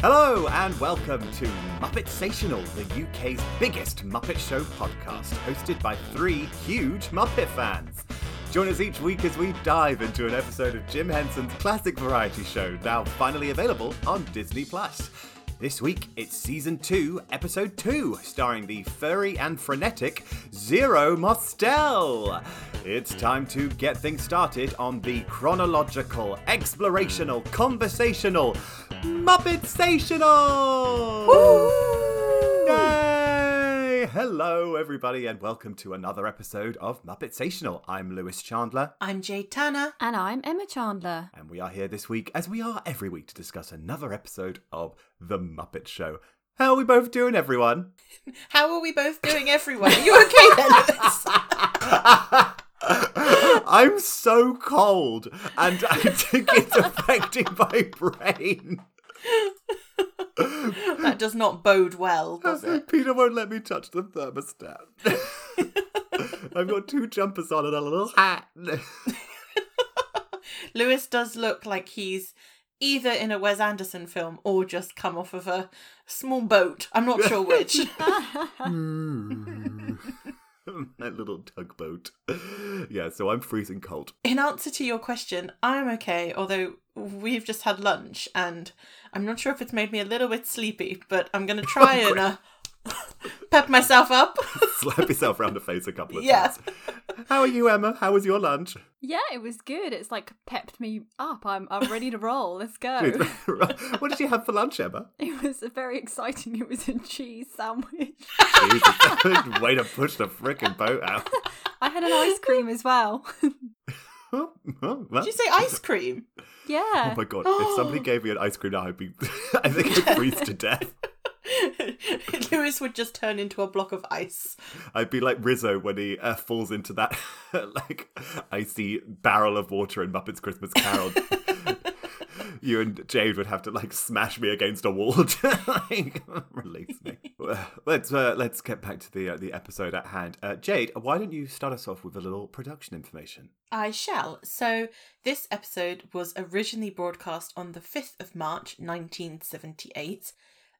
Hello and welcome to Muppetsational, the UK's biggest Muppet Show podcast, hosted by three huge Muppet fans. Join us each week as we dive into an episode of Jim Henson's classic variety show, now finally available on Disney Plus. This week, it's season 2, episode 2, starring the furry and frenetic Zero Mostel. It's time to get things started on the chronological, explorational, conversational Muppet Stational! Yay! Hello, everybody, and welcome to another episode of Muppet Stational. I'm Lewis Chandler. I'm Jade Tanner. And I'm Emma Chandler. And we are here this week, as we are every week, to discuss another episode of The Muppet Show. How are we both doing, everyone? How are we both doing, everyone? Are you okay then, Lewis? I'm so cold, and I think it's affecting my brain. That does not bode well, does it? Peter won't let me touch the thermostat. I've got two jumpers on and a little hat. Lewis does look like he's either in a Wes Anderson film or just come off of a small boat. I'm not sure which. Hmm. that little tugboat. Yeah, so I'm freezing cold. In answer to your question, I'm okay, although we've just had lunch and I'm not sure if it's made me a little bit sleepy, but I'm going to try and uh, pep myself up. Slap yourself around the face a couple of Yeah. times. How are you, Emma? How was your lunch? Yeah, it was good. It's like pepped me up. I'm I'm ready to roll. Let's go. What did you have for lunch, Emma? It was very exciting. It was a cheese sandwich. Jesus, way to push the frickin' boat out. I had an ice cream as well. Oh, oh, well. Did you say ice cream? yeah. Oh my god! If somebody gave me an ice cream now, I'd be, I think I'd freeze to death. Lewis would just turn into a block of ice. I'd be like Rizzo when he uh, falls into that like icy barrel of water in Muppets Christmas Carol. you and Jade would have to like smash me against a wall to like release me. Let's uh, let's get back to the uh, the episode at hand. Uh, Jade, why don't you start us off with a little production information? I shall. So, this episode was originally broadcast on the 5th of March 1978.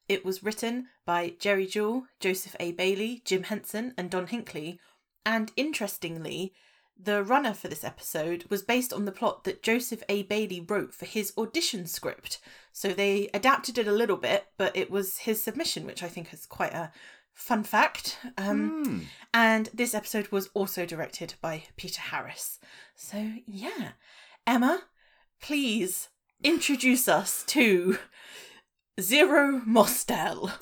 It was written by Jerry Juhl, Joseph A. Bailey, Jim Henson, and Don Hinckley. And interestingly, the runner for this episode was based on the plot that Joseph A. Bailey wrote for his audition script. So they adapted it a little bit, but it was his submission, which I think is quite a fun fact. Um, Hmm. and this episode was also directed by Peter Harris. So, yeah. Emma, please introduce us to Zero Mostel.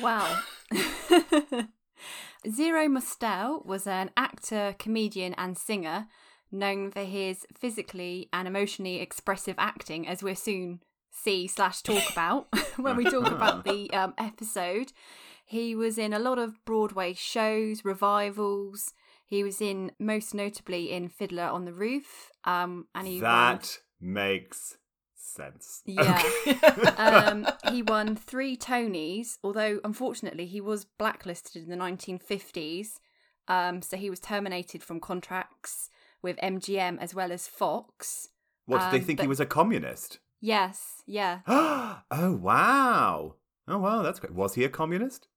Wow. Zero Mostel was an actor, comedian, and singer known for his physically and emotionally expressive acting, as we'll soon see slash talk about when we talk about the um, episode. He was in a lot of Broadway shows, revivals. He was in most notably in Fiddler on the Roof. Um, and he won- That makes sense. Yeah. Okay. um, he won three Tonys, although unfortunately he was blacklisted in the 1950s. Um, so he was terminated from contracts with MGM as well as Fox. what did they um, think he was a communist? Yes, yeah. oh wow! Oh wow, that's great. Was he a communist?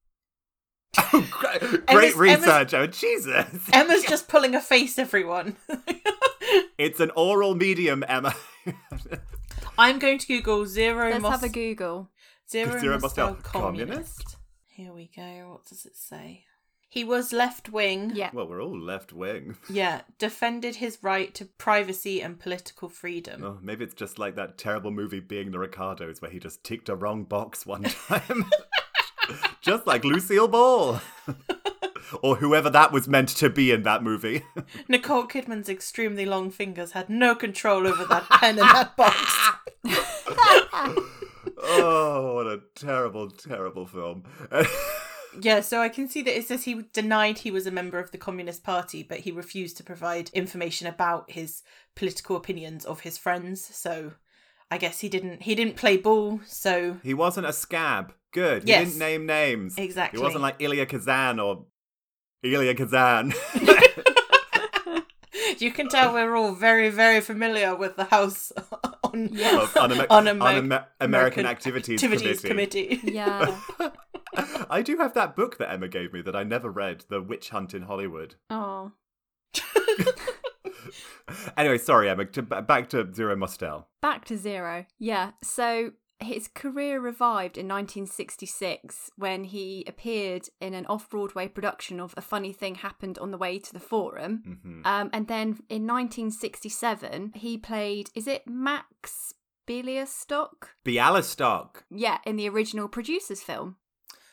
Oh, great, great Emma's- Emma's- research! Oh Jesus! Emma's just pulling a face, everyone. It's an oral medium, Emma. I'm going to Google Zero Let's Mos- have a Google. Zero, Zero Mostel Mostel communist. communist? Here we go. What does it say? He was left wing. Yeah. well, we're all left wing. Yeah, defended his right to privacy and political freedom. Oh, maybe it's just like that terrible movie Being the Ricardos where he just ticked a wrong box one time. just like Lucille Ball. Or whoever that was meant to be in that movie. Nicole Kidman's extremely long fingers had no control over that pen in that box. oh, what a terrible, terrible film. Yeah, so I can see that it says he denied he was a member of the Communist Party, but he refused to provide information about his political opinions of his friends. So I guess he didn't he didn't play ball. So he wasn't a scab. Good. He Yes. didn't name names. Exactly. He wasn't like Ilya Kazan or Ilya Kazan. you can tell we're all very very familiar with the house on on Yes. Of Un-Amer- Un-Amer- Un-Amer- American Activities, Activities Committee. Committee. Yeah. I do have that book that Emma gave me that I never read, The Witch Hunt in Hollywood. Oh. Anyway, sorry, Emma. To, back to Zero Mostel. Back to zero. Yeah. So his career revived in 1966 when he appeared in an off Broadway production of A Funny Thing Happened on the Way to the Forum. hmm Um, and then in 1967, he played, is it Max Bialystock? Bialystock. Yeah, in the original producer's film.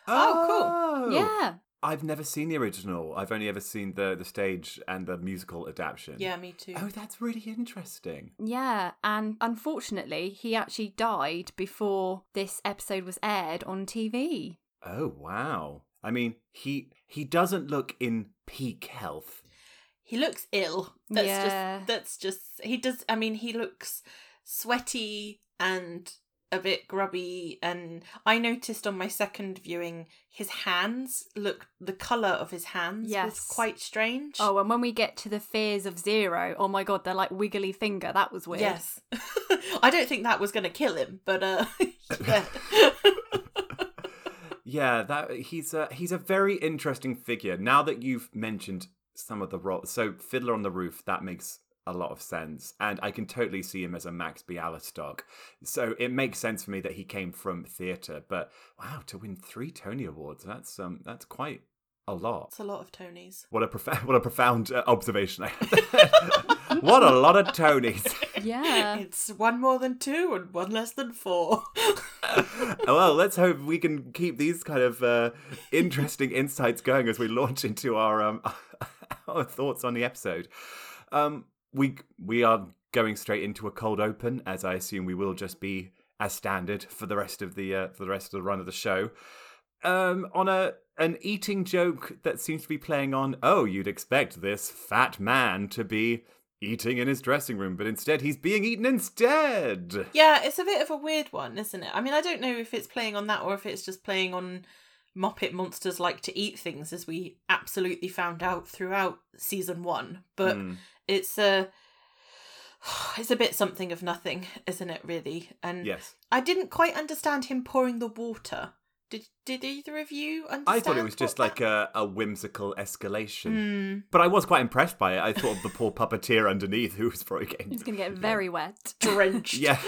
Oh, cool. Yeah. I've never seen the original. I've only ever seen the the stage and the musical adaptation. Yeah, me too. Oh, that's really interesting. Yeah, and unfortunately, he actually died before this episode was aired on TV. Oh, wow. I mean, he he doesn't look in peak health. He looks ill. That's Yeah. just that's just he does I mean he looks sweaty and a bit grubby and I noticed on my second viewing his hands look the colour of his hands was Yes. quite strange. Oh, and when we get to the fears of Zero, oh my god, they're like wiggly finger. That was weird. yes. I don't think that was gonna kill him, but uh yeah. Yeah, that he's a he's a very interesting figure. Now that you've mentioned some of the roles, so Fiddler on the Roof, that makes a lot of sense, and I can totally see him as a Max Bialystock. So it makes sense for me that he came from theatre. But wow, to win three Tony Awards, that's um that's quite a lot. It's a lot of Tonys. What a profound what a profound uh, observation! What a lot of Tonys. Yeah. It's one more than two and one less than four. well, let's hope we can keep these kind of uh, interesting insights going as we launch into our um, our thoughts on the episode. Um, we we are going straight into a cold open, as I assume we will just be as standard for the rest of the uh, for the rest of the run of the show. Um, on a an eating joke that seems to be playing on. Oh, you'd expect this fat man to be eating in his dressing room, but instead he's being eaten instead. Yeah, it's a bit of a weird one, isn't it? I mean, I don't know if it's playing on that or if it's just playing on Muppet monsters like to eat things, as we absolutely found out throughout season one. But Hmm. It's a it's a bit something of nothing, isn't it? Really, and Yes. I didn't quite understand him pouring the water. Did did either of you understand? I thought it was just that- like a, a whimsical escalation. Hmm. But I was quite impressed by it. I thought of the poor puppeteer underneath who was probably getting. He's going to get very wet. drenched. Yeah.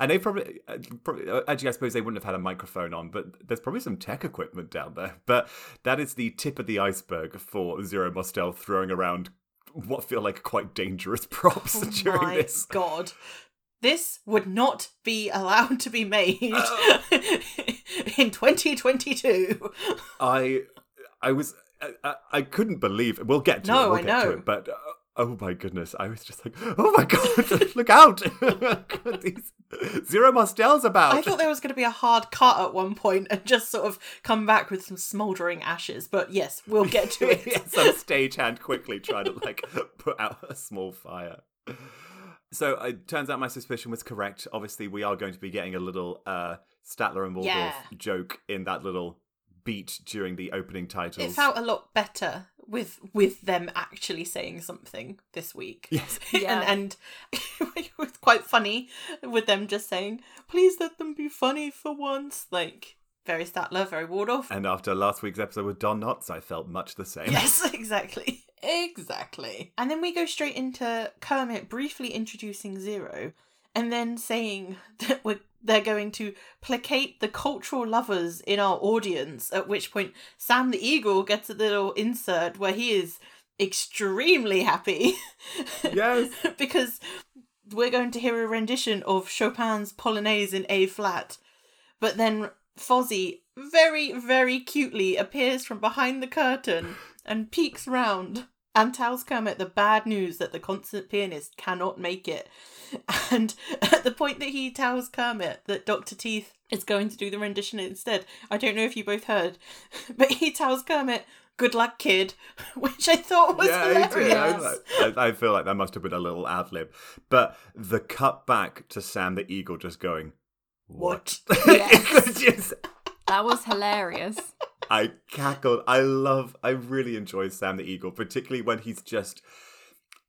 And they probably, uh, probably. uh, Actually, I suppose they wouldn't have had a microphone on, but there's probably some tech equipment down there. But that is the tip of the iceberg for Zero Mostel throwing around what feel like quite dangerous props Oh during my this. god. This would not be allowed to be made in 2022. I, I was, I, I, couldn't believe. We'll get to No, it. We'll I get to know. it. But uh, oh my goodness, I was just like, oh my god, look out! These Zero Mostel's about. I thought there was going to be a hard cut at one point and just sort of come back with some smouldering ashes. But yes, we'll get to it. Yeah, Some stagehand quickly trying to like put out a small fire. So it turns out my suspicion was correct. Obviously, we are going to be getting a little uh, Statler and Waldorf Yeah. joke in that little beat during the opening titles. It felt a lot better with with them actually saying something this week. Yes. Yeah. and and it was quite funny with them just saying, "Please let them be funny for once." Like very Statler, very Waldorf. And after last week's episode with Don Knotts, I felt much the same. Yes, exactly. Exactly. And then we go straight into Kermit briefly introducing Zero and then saying that we're, they're going to placate the cultural lovers in our audience, at which point Sam the Eagle gets a little insert where he is extremely happy. Yes. because we're going to hear a rendition of Chopin's Polonaise in A flat. But then Fozzie very, very cutely appears from behind the curtain and peeks round and tells Kermit the bad news that the concert pianist cannot make it. And at the point that he tells Kermit that Dr. Teeth is going to do the rendition instead, I don't know if you both heard, but he tells Kermit, Good luck, kid, which I thought was yeah, he did. hilarious. I, I- I feel like that must have been a little ad lib. But the cut back to Sam the Eagle just going, What? it was just That was hilarious. I cackled. I love, I really enjoy Sam the Eagle, particularly when he's just.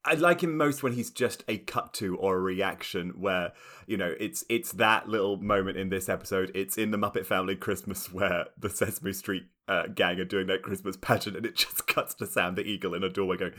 I like him most when he's just a cut to or a reaction where you know it's it's that little moment in this episode. It's in the Muppet Family Christmas where the Sesame Street uh, gang are doing their Christmas pageant, and it just cuts to Sam the Eagle in a doorway going,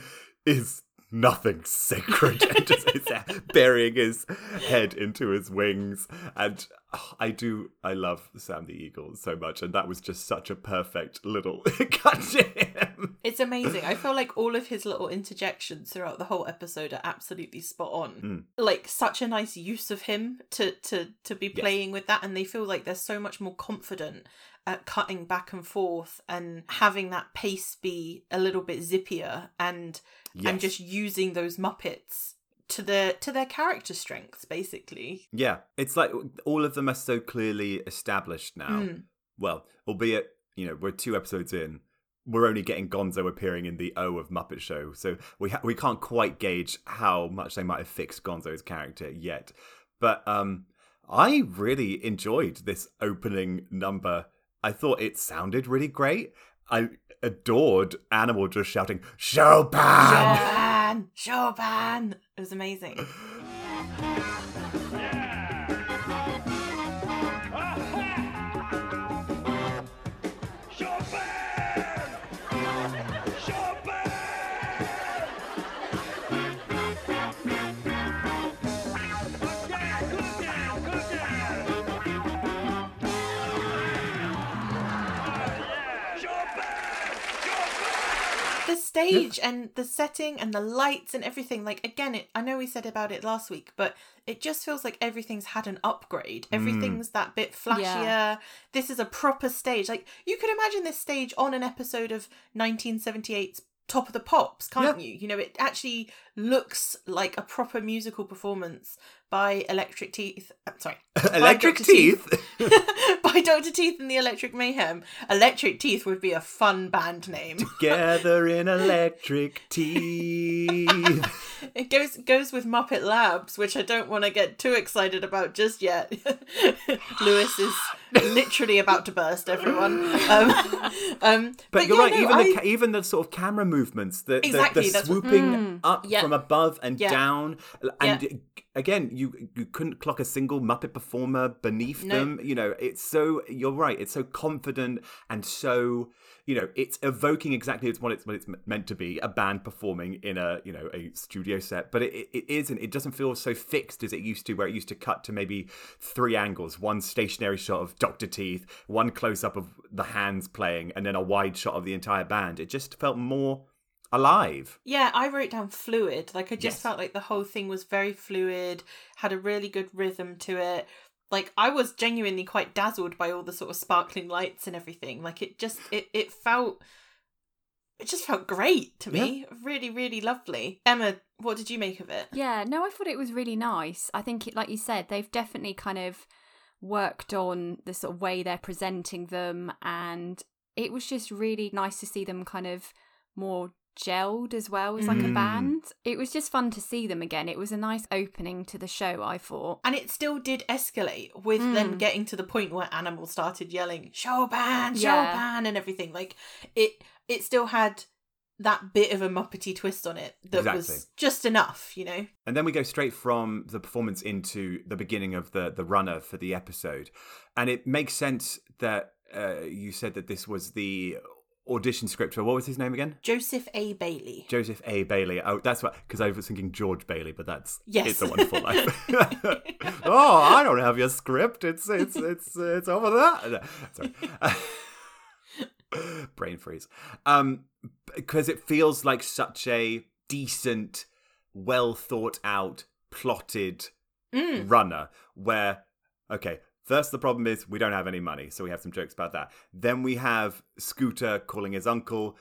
"Is nothing sacred and just is burying his head into his wings and oh, i do i love sam the eagle so much and that was just such a perfect little cut to him It's amazing. I feel like all of his little interjections throughout the whole episode are absolutely spot on. Mm. Like such a nice use of him to to to be playing with that, and they feel like they're so much more confident at cutting back and forth and having that pace be a little bit zippier and and just using those Muppets to their to their character strengths, basically. yeah it's like all of them are so clearly established now Mm. well albeit you know we're two episodes in we're only getting Gonzo appearing in the O of Muppet Show, so we ha- we can't quite gauge how much they might have fixed Gonzo's character yet. But um, I really enjoyed this opening number. I thought it sounded really great. I adored Animal just shouting Chopin. Chopin, Chopin. It was amazing. stage and the setting and the lights and everything like again it i know we said about it last week but it just feels like everything's had an upgrade. Mm. Everything's that bit flashier. Yeah. this is a proper stage. Like you could imagine this stage on an episode of 1978's top of the pops can't you? You know it actually looks like a proper musical performance by electric teeth uh, sorry Electric teeth. by dr teeth and the electric mayhem electric teeth would be a fun band name Together in electric teeth. It goes goes with Muppet Labs, which I don't want to get too excited about just yet. Lewis is literally about to burst, everyone. Um, um, But, you're yeah, right. no, even I- the ca- even the sort of camera movements, the the- Exactly, the, that's what- swooping up Yeah. from above and Yeah. down, and. Again, you you couldn't clock a single Muppet performer beneath No. them. You know, it's so you're right. It's so confident and so you know it's evoking exactly what it's what it's meant to be a band performing in a you know a studio set but it, it, isn't it doesn't feel so fixed as it used to where it used to cut to maybe three angles one stationary shot of dr teeth one close-up of the hands playing and then a wide shot of the entire band it just felt more alive yeah, I wrote down fluid. Like I just Yes. felt like the whole thing was very fluid, had a really good rhythm to it. Like I was genuinely quite dazzled by all the sort of sparkling lights and everything. Like it just it it felt it just felt great to me. Really, really lovely. Emma, what did you make of it? Yeah, no, I thought it was really nice. I think, it, like you said, they've definitely kind of worked on the sort of way they're presenting them, and it was just really nice to see them kind of more gelled as well as like a Mm. band. It was just fun to see them again. It was a nice opening to the show, I thought. And it still did escalate with them Mm. getting to the point where Animal started yelling "Show Chopin, Chopin, Yeah. and everything. Like it, it still had that bit of a muppety twist on it that Exactly. was just enough, you know. And then we go straight from the performance into the beginning of the the runner for the episode, and it makes sense that uh, you said that this was the audition script. What was his name again? Joseph A. Bailey. Joseph A. Bailey. Oh, that's what because I was thinking George Bailey, but that's Yes. It's a Wonderful Life. oh, I don't have your script. It's it's it's it's over there. No, Sorry. Brain freeze. Um, because it feels like such a decent, well thought out, plotted Mm. runner where okay first the problem is we don't have any money so we have some jokes about that. Then we have scooter calling his uncle.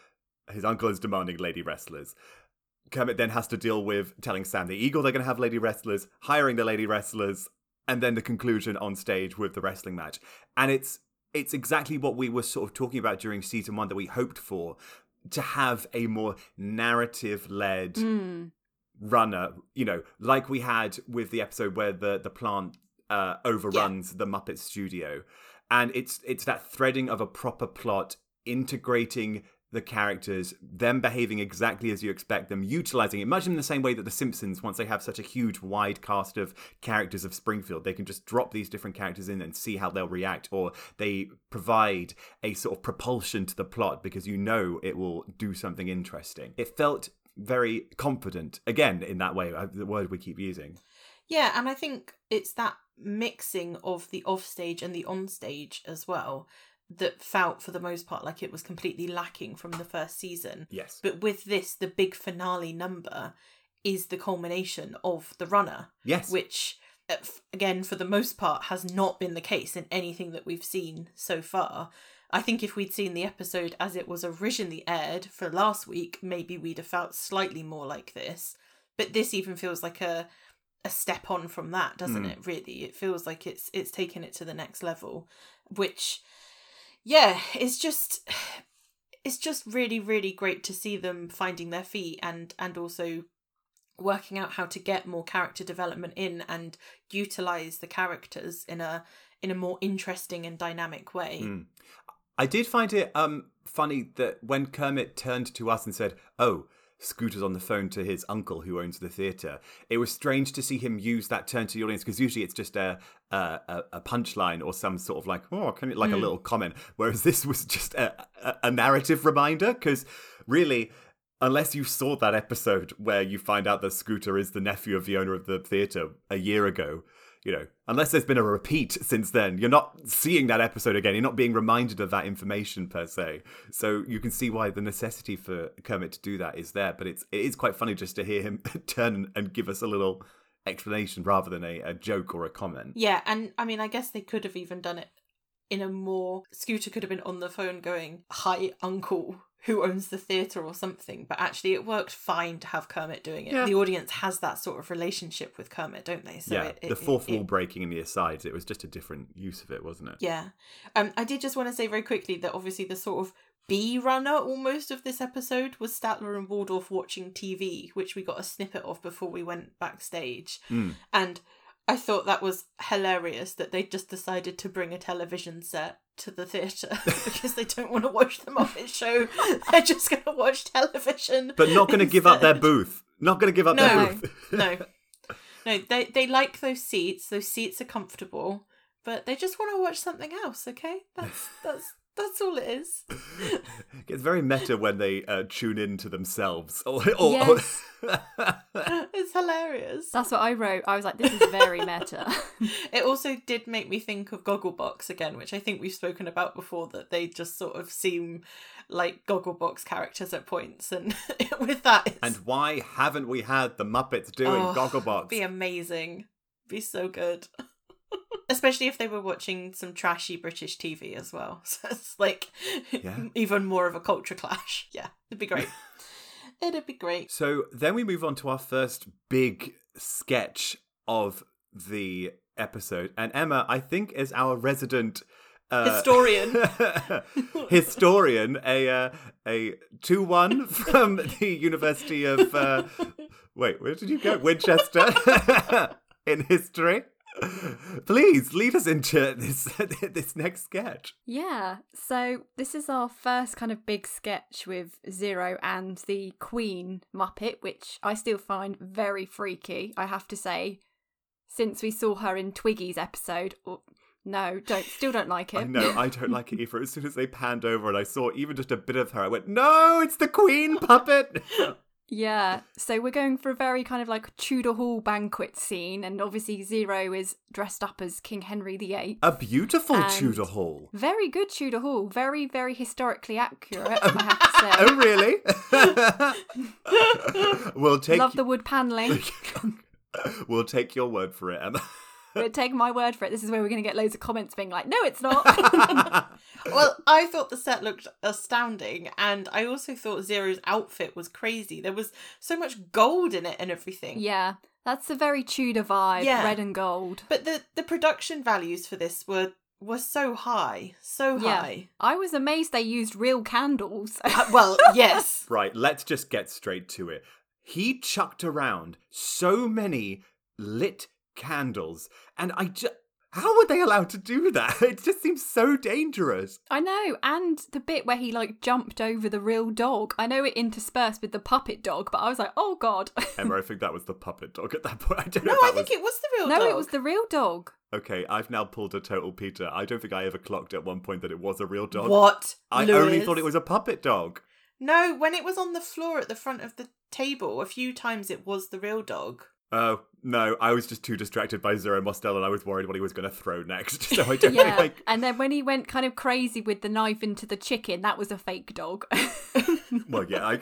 His uncle is demanding lady wrestlers. Kermit then has to deal with telling sam the eagle they're going to have lady wrestlers hiring the lady wrestlers and then the conclusion on stage with the wrestling match. And it's it's exactly what we were sort of talking about during season one that we hoped for to have a more narrative led Mm. runner, you know, like we had with the episode where the the plant uh, overruns the Muppet Studio, and it's it's that threading of a proper plot integrating the characters, them behaving exactly as you expect them, utilizing it, much in the same way that The Simpsons, once they have such a huge, wide cast of characters of Springfield, they can just drop these different characters in and see how they'll react, or they provide a sort of propulsion to the plot because you know it will do something interesting. It felt very confident, again, in that way, uh, the word we keep using. Yeah, and I think it's that mixing of the offstage and the onstage as well that felt for the most part like it was completely lacking from the first season. Yes. But with this, the big finale number is the culmination of the runner. Yes. Which, uh, again, for the most part, has not been the case in anything that we've seen so far. I think if we'd seen the episode as it was originally aired for last week, maybe we'd have felt slightly more like this. But this even feels like a a step on from that, doesn't Mm. it? Really, it feels like it's it's taken it to the next level, which, yeah, it's just it's just really really great to see them finding their feet and and also working out how to get more character development in and utilize the characters in a in a more interesting and dynamic way. Mm. I did find it um funny that when Kermit turned to us and said, "Oh, Scooter's on the phone to his uncle who owns the theater," it was strange to see him use that turn to the audience because usually it's just a a, a- punchline or some sort of like, "Oh, can it?" like a hmm. little comment, whereas this was just a, a, a narrative reminder because really. Unless you saw that episode where you find out that Scooter is the nephew of the owner of the theater a year ago, you know, unless there's been a repeat since then, you're not seeing that episode again. You're not being reminded of that information per se. So you can see why the necessity for Kermit to do that is there. But it's it is quite funny just to hear him turn and give us a little explanation rather than a, a joke or a comment. Yeah, and I mean, I guess they could have even done it in a more. Scooter could have been on the phone going, Hi, uncle, who owns the theatre or something. But actually, it worked fine to have Kermit doing it. Yeah. The audience has that sort of relationship with Kermit, don't they? So yeah, it, it, the fourth it- wall breaking in the asides. It was just a different use of it, wasn't it? Yeah. Um, I did just want to say very quickly that obviously the sort of B runner almost of this episode was Statler and Waldorf watching TV, which we got a snippet of before we went backstage. Mm. And I thought that was hilarious that they just decided to bring a television set to the theatre because they don't want to watch the Muppet Show. They're just going to watch television. But not going to give up their booth. Not going to give up No. their booth. No. No, they, they like those seats. Those seats are comfortable, but they just want to watch something else, okay? That's that's that's all it is. it's very meta when they uh, tune in to themselves. Or, or, Yes. it's hilarious. That's what I wrote. I was like, this is very meta. It also did make me think of Gogglebox again, which I think we've spoken about before, that they just sort of seem like Gogglebox characters at points. And with that, it's and why haven't we had the Muppets doing Oh, Gogglebox? be amazing. Be so good. Especially if they were watching some trashy British TV as well. So it's like Yeah. even more of a culture clash. Yeah, it'd be great. it'd be great. So then we move on to our first big sketch of the episode, and Emma, I think, is our resident uh, Historian. historian, a uh, a two one from the University of uh, wait, where did you go? Winchester in history. Please lead us into this this next sketch. yeah. So this is our first kind of big sketch with Zero and the Queen Muppet, which I still find very freaky, I have to say. Since we saw her in Twiggy's episode. Or, no, don't still don't like it. I know, I don't like it either. As soon as they panned over and I saw even just a bit of her, I went, "No, it's the Queen puppet." Yeah, so we're going for a very kind of like Tudor Hall banquet scene, and obviously Zero is dressed up as King Henry VIII. a beautiful And- Tudor Hall. Very good Tudor Hall, very, very historically accurate, I have to say. Oh, really? we'll take Love the wood panelling. we'll take your word for it, Emma. But take my word for it, this is where we're going to get loads of comments being like, no, it's not. Well, I thought the set looked astounding, and I also thought Zero's outfit was crazy. There was so much gold in it and everything. yeah, that's a very Tudor vibe, Yeah. red and gold. But the the production values for this were were so high, so Yeah. high. I was amazed they used real candles. Uh, well, yes. right, let's just get straight to it. He chucked around so many lit candles, and I just. How were they allowed to do that? It just seems so dangerous. I know, and the bit where he like jumped over the real dog. I know it interspersed with the puppet dog, but I was like, oh god. Emma, I think that was the puppet dog at that point. I don't know No, I think was... it was the real no, dog. No, it was the real dog. Okay, I've now pulled a total Peter. I don't think I ever clocked at one point that it was a real dog. What? I only thought it was a puppet dog. No, when it was on the floor at the front of the table, a few times it was the real dog. Oh, no, I was just too distracted by Zero Mostel and I was worried what he was going to throw next. So I don't Yeah, think and then when he went kind of crazy with the knife into the chicken, that was a fake dog. Well, yeah, I...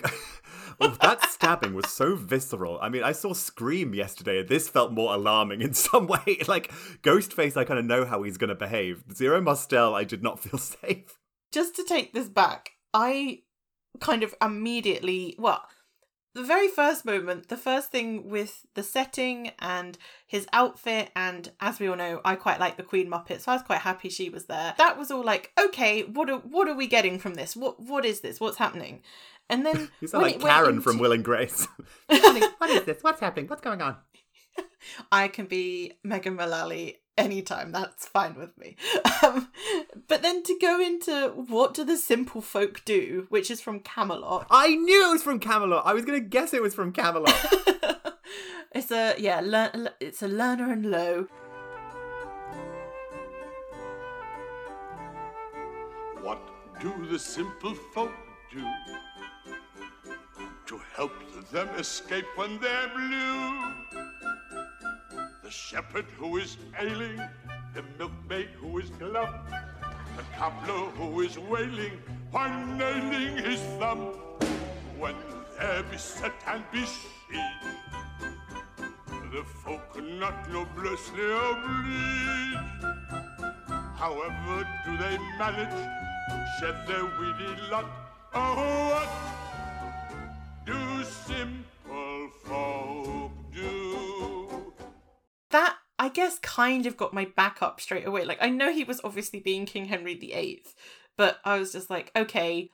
oh, that stabbing was so visceral. I mean, I saw Scream yesterday, and this felt more alarming in some way. Like, Ghostface, I kind of know how he's going to behave. Zero Mostel, I did not feel safe. Just to take this back, I kind of immediately, well, the very first moment, the first thing with the setting and his outfit, and as we all know, I quite like the Queen Muppet, so I was quite happy she was there. That was all like, okay, what are what are we getting from this? What what is this? What's happening? And then You sound when like Karen from Will and Grace. what is this? What's happening? What's going on? I can be Megan Mullally anytime. That's fine with me. Um, but then to go into what do the simple folk do, which is from Camelot. I knew it was from Camelot. I was going to guess it was from Camelot. it's a yeah, learn, it's a Lerner and Loewe. What do the simple folk do to help them escape when they're blue? Shepherd who is ailing, the milkmaid who is glum, the cobbler who is wailing while nailing his thumb. When they're beset and besieged, the folk not noblessly oblige. However do they manage shed their weedy lot? Oh, what guess kind of got my back up straight away. Like I know he was obviously being King Henry VIII, but I was just like, okay,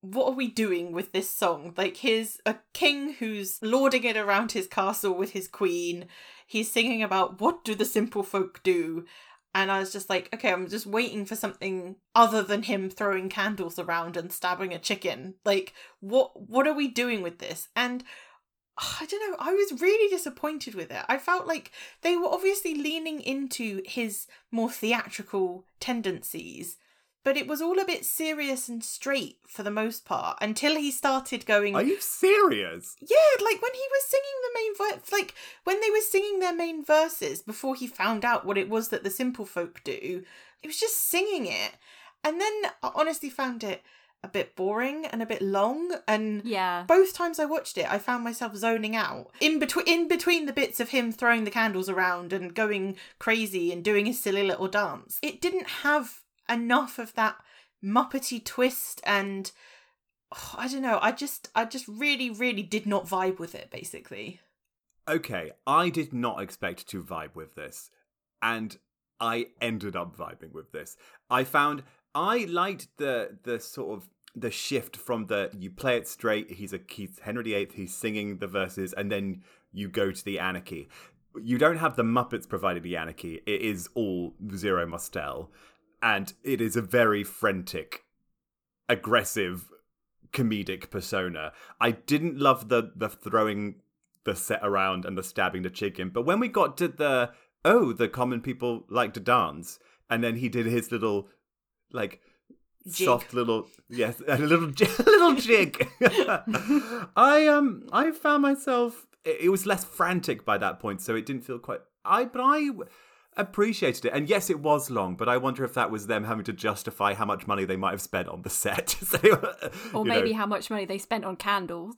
what are we doing with this song? Like here's a king who's lording it around his castle with his queen. He's singing about what do the simple folk do? And I was just like, okay, I'm just waiting for something other than him throwing candles around and stabbing a chicken. Like, what what are we doing with this? And I don't know, I was really disappointed with it. I felt like they were obviously leaning into his more theatrical tendencies, but it was all a bit serious and straight for the most part until he started going Are you serious? yeah, like when he was singing the main verse, like when they were singing their main verses before he found out what it was that the simple folk do, he was just singing it. And then I honestly found it a bit boring and a bit long and yeah. both times I watched it, I found myself zoning out in between in between the bits of him throwing the candles around and going crazy and doing his silly little dance. It didn't have enough of that muppety twist and oh, I don't know. I just I just really really did not vibe with it basically. Okay, I did not expect to vibe with this, and I ended up vibing with this. I found I liked the the sort of the shift from the you play it straight. He's a he's Henry VIII. He's singing the verses, and then you go to the anarchy. You don't have the Muppets providing the anarchy. It is all Zero Mostel, and it is a very frantic, aggressive, comedic persona. I didn't love the the throwing the set around and the stabbing the chicken. But when we got to the oh, the common people like to dance, and then he did his little like Jig. soft little yes, a little a little jig. I um I found myself it, it was less frantic by that point, so it didn't feel quite. I but I appreciated it, and yes, it was long. But I wonder if that was them having to justify how much money they might have spent on the set. So, Or you know, maybe how much money they spent on candles.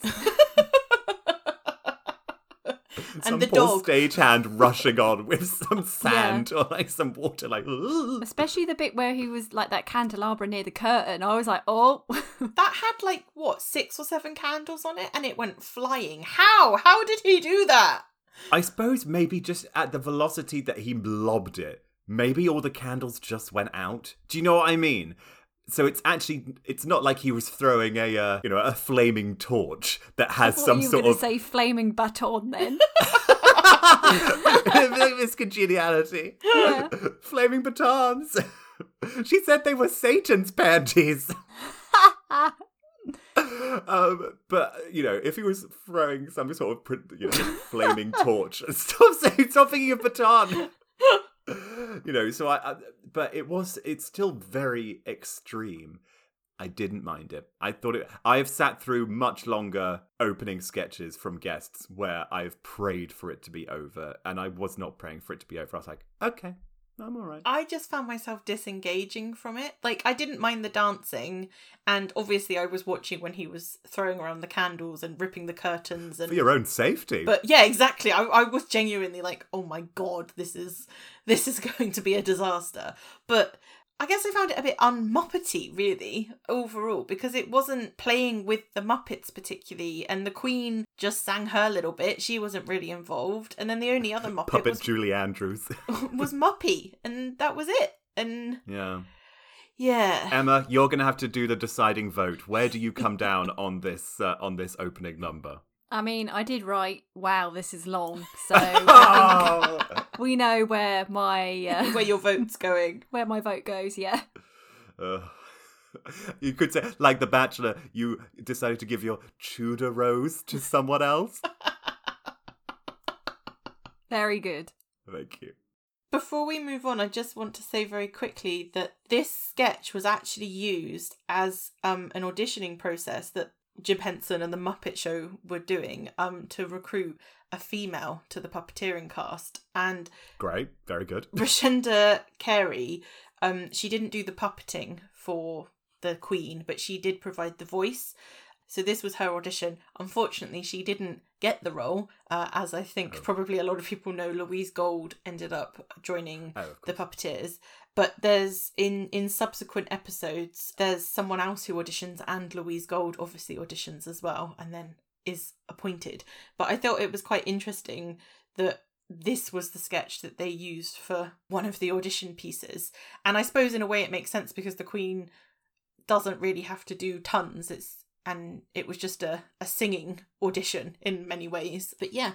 Some and the poor dog. stagehand rushing on with some sand or like some water, like. "Ugh." Especially the bit where he was like that candelabra near the curtain. I was like, oh. That had like what six or seven candles on it, and it went flying. How? How did he do that? I suppose maybe just at the velocity that he lobbed it, maybe all the candles just went out. Do you know what I mean? So it's actually it's not like he was throwing a uh, you know a flaming torch that has some you sort of say flaming baton then? Miss Congeniality. Yeah. Flaming batons. she said they were Satan's panties. um, but you know, if he was throwing some sort of you know flaming torch, stop saying, stop thinking of baton. You know, so I, I, but it was, it's still very extreme. I didn't mind it. I thought it. I have sat through much longer opening sketches from guests where I've prayed for it to be over, and I was not praying for it to be over. I was like, okay, I'm all right. I just found myself disengaging from it. Like I didn't mind the dancing, and obviously I was watching when he was throwing around the candles and ripping the curtains and For your own safety. But yeah, exactly. I, I was genuinely like, oh my god, this is this is going to be a disaster. But I guess I found it a bit unmuppety, really, overall, because it wasn't playing with the Muppets particularly, and the Queen just sang her little bit. She wasn't really involved, and then the only other Muppet Puppet was, Julie Andrews. was Muppy, and that was it. And yeah. yeah, Emma, you're gonna have to do the deciding vote. Where do you come down on this uh, on this opening number? I mean, I did write, wow, this is long. So I think Oh! We know where my uh, where your vote's going. where my vote goes, yeah. Ugh. you could say, like The Bachelor, you decided to give your Tudor rose to someone else. Very good. Thank you. Before we move on, I just want to say very quickly that this sketch was actually used as um, an auditioning process that Jim Henson and the Muppet Show were doing um, to recruit a female to the puppeteering cast. And Great, very good. Rashenda Carey, um, she didn't do the puppeting for the Queen, but she did provide the voice. So this was her audition. Unfortunately, she didn't get the role, uh, as I think Oh. probably a lot of people know. Louise Gold ended up joining Oh, the puppeteers. But there's in in subsequent episodes, there's someone else who auditions, and Louise Gold obviously auditions as well, and then is appointed. But I thought it was quite interesting that this was the sketch that they used for one of the audition pieces. And I suppose in a way it makes sense because the Queen doesn't really have to do tons. It's and it was just a, a singing audition in many ways. But yeah,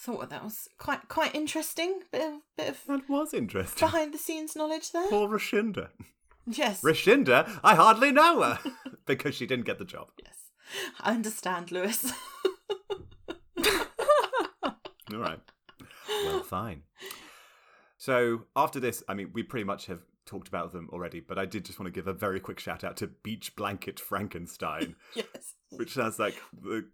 thought that was quite quite interesting. Bit of bit of That was interesting. behind the scenes knowledge there. Poor Rashinda. Yes. Rashinda, I hardly know her because she didn't get the job. yes. I understand, Lewis. All right. Well, fine. So after this, I mean, we pretty much have talked about them already, but I did just want to give a very quick shout out to Beach Blanket Frankenstein, yes. which sounds like the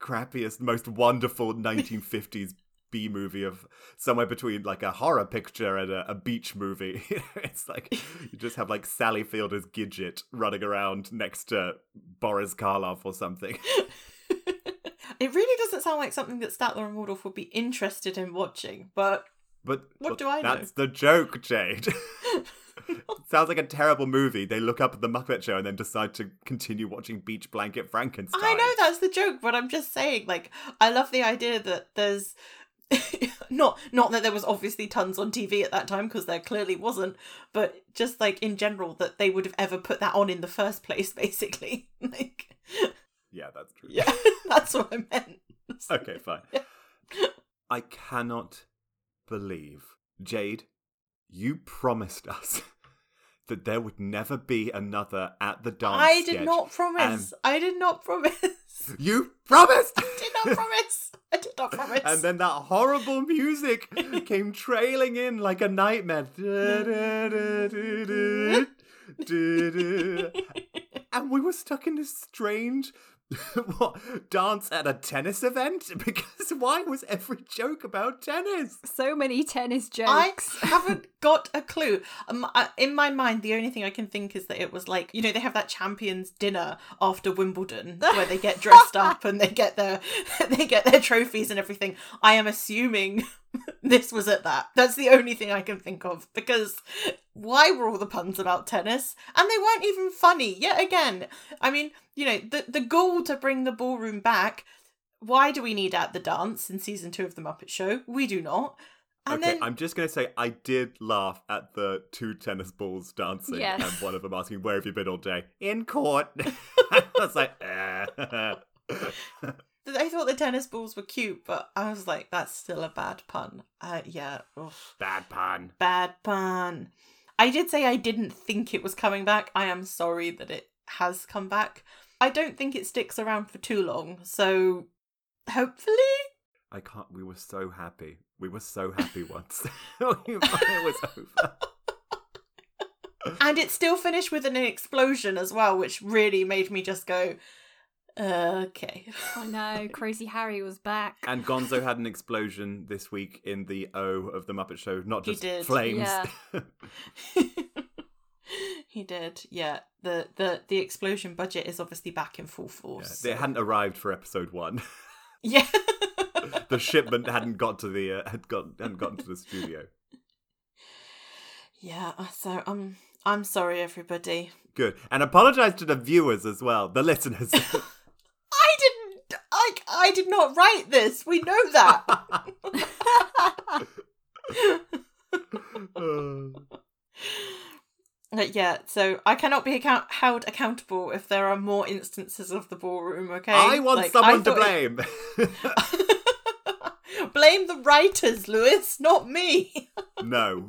crappiest, most wonderful 1950s B movie of somewhere between like a horror picture and a, a beach movie. it's like you just have like Sally Fielder's Gidget running around next to Boris Karloff or something. it really doesn't sound like something that Statler and Waldorf would be interested in watching, but But What but do I know? That's the joke, Jade. Sounds like a terrible movie. They look up at the Muppet Show and then decide to continue watching Beach Blanket Frankenstein. I know that's the joke, but I'm just saying, like, I love the idea that there's not not that there was obviously tons on TV at that time because there clearly wasn't, but just like in general that they would have ever put that on in the first place, basically. like, Yeah, that's true. yeah, that's what I meant. okay, fine. I cannot believe, Jade, you promised us that there would never be another at the dance. I did not promise. I did not promise. You promised. I did not promise. I did not promise. And then that horrible music came trailing in like a nightmare. and we were stuck in this strange what dance at a tennis event because why was every joke about tennis? So many tennis jokes. I haven't got a clue. Um, I, in my mind, the only thing I can think is that it was like you know they have that champions dinner after Wimbledon where they get dressed up and they get their they get their trophies and everything. I am assuming this was at that. That's the only thing I can think of because why were all the puns about tennis and they weren't even funny yet again. I mean, you know, the the goal to bring the ballroom back. Why do we need at the dance in season two of the Muppet Show? We do not. And okay, then I'm just gonna say I did laugh at the two tennis balls dancing Yes. and one of them asking, Where have you been all day? In court. I was like, eh. I thought the tennis balls were cute, but I was like, that's still a bad pun. Uh, yeah, oof. Bad pun. bad pun. I did say I didn't think it was coming back. I am sorry that it has come back. I don't think it sticks around for too long, so hopefully. I can't. We were so happy. We were so happy once. it was over. And it still finished with an explosion as well, which really made me just go, okay. Oh no, Crazy Harry was back. And Gonzo had an explosion this week in the O of the Muppet Show, not He just did, flames. yeah. he did, yeah. The, the the explosion budget is obviously back in full Yeah, force. They hadn't arrived for episode one. Yeah. the shipment hadn't got to the uh, had got hadn't gotten to the studio. yeah, so um I'm sorry everybody. Good, and apologise to the viewers as well, the listeners. I didn't I I did not write this. We know that. Yeah, so I cannot be account- held accountable if there are more instances of the ballroom, okay? I want Like, someone to thought blame. blame the writers, Lewis, not me. no.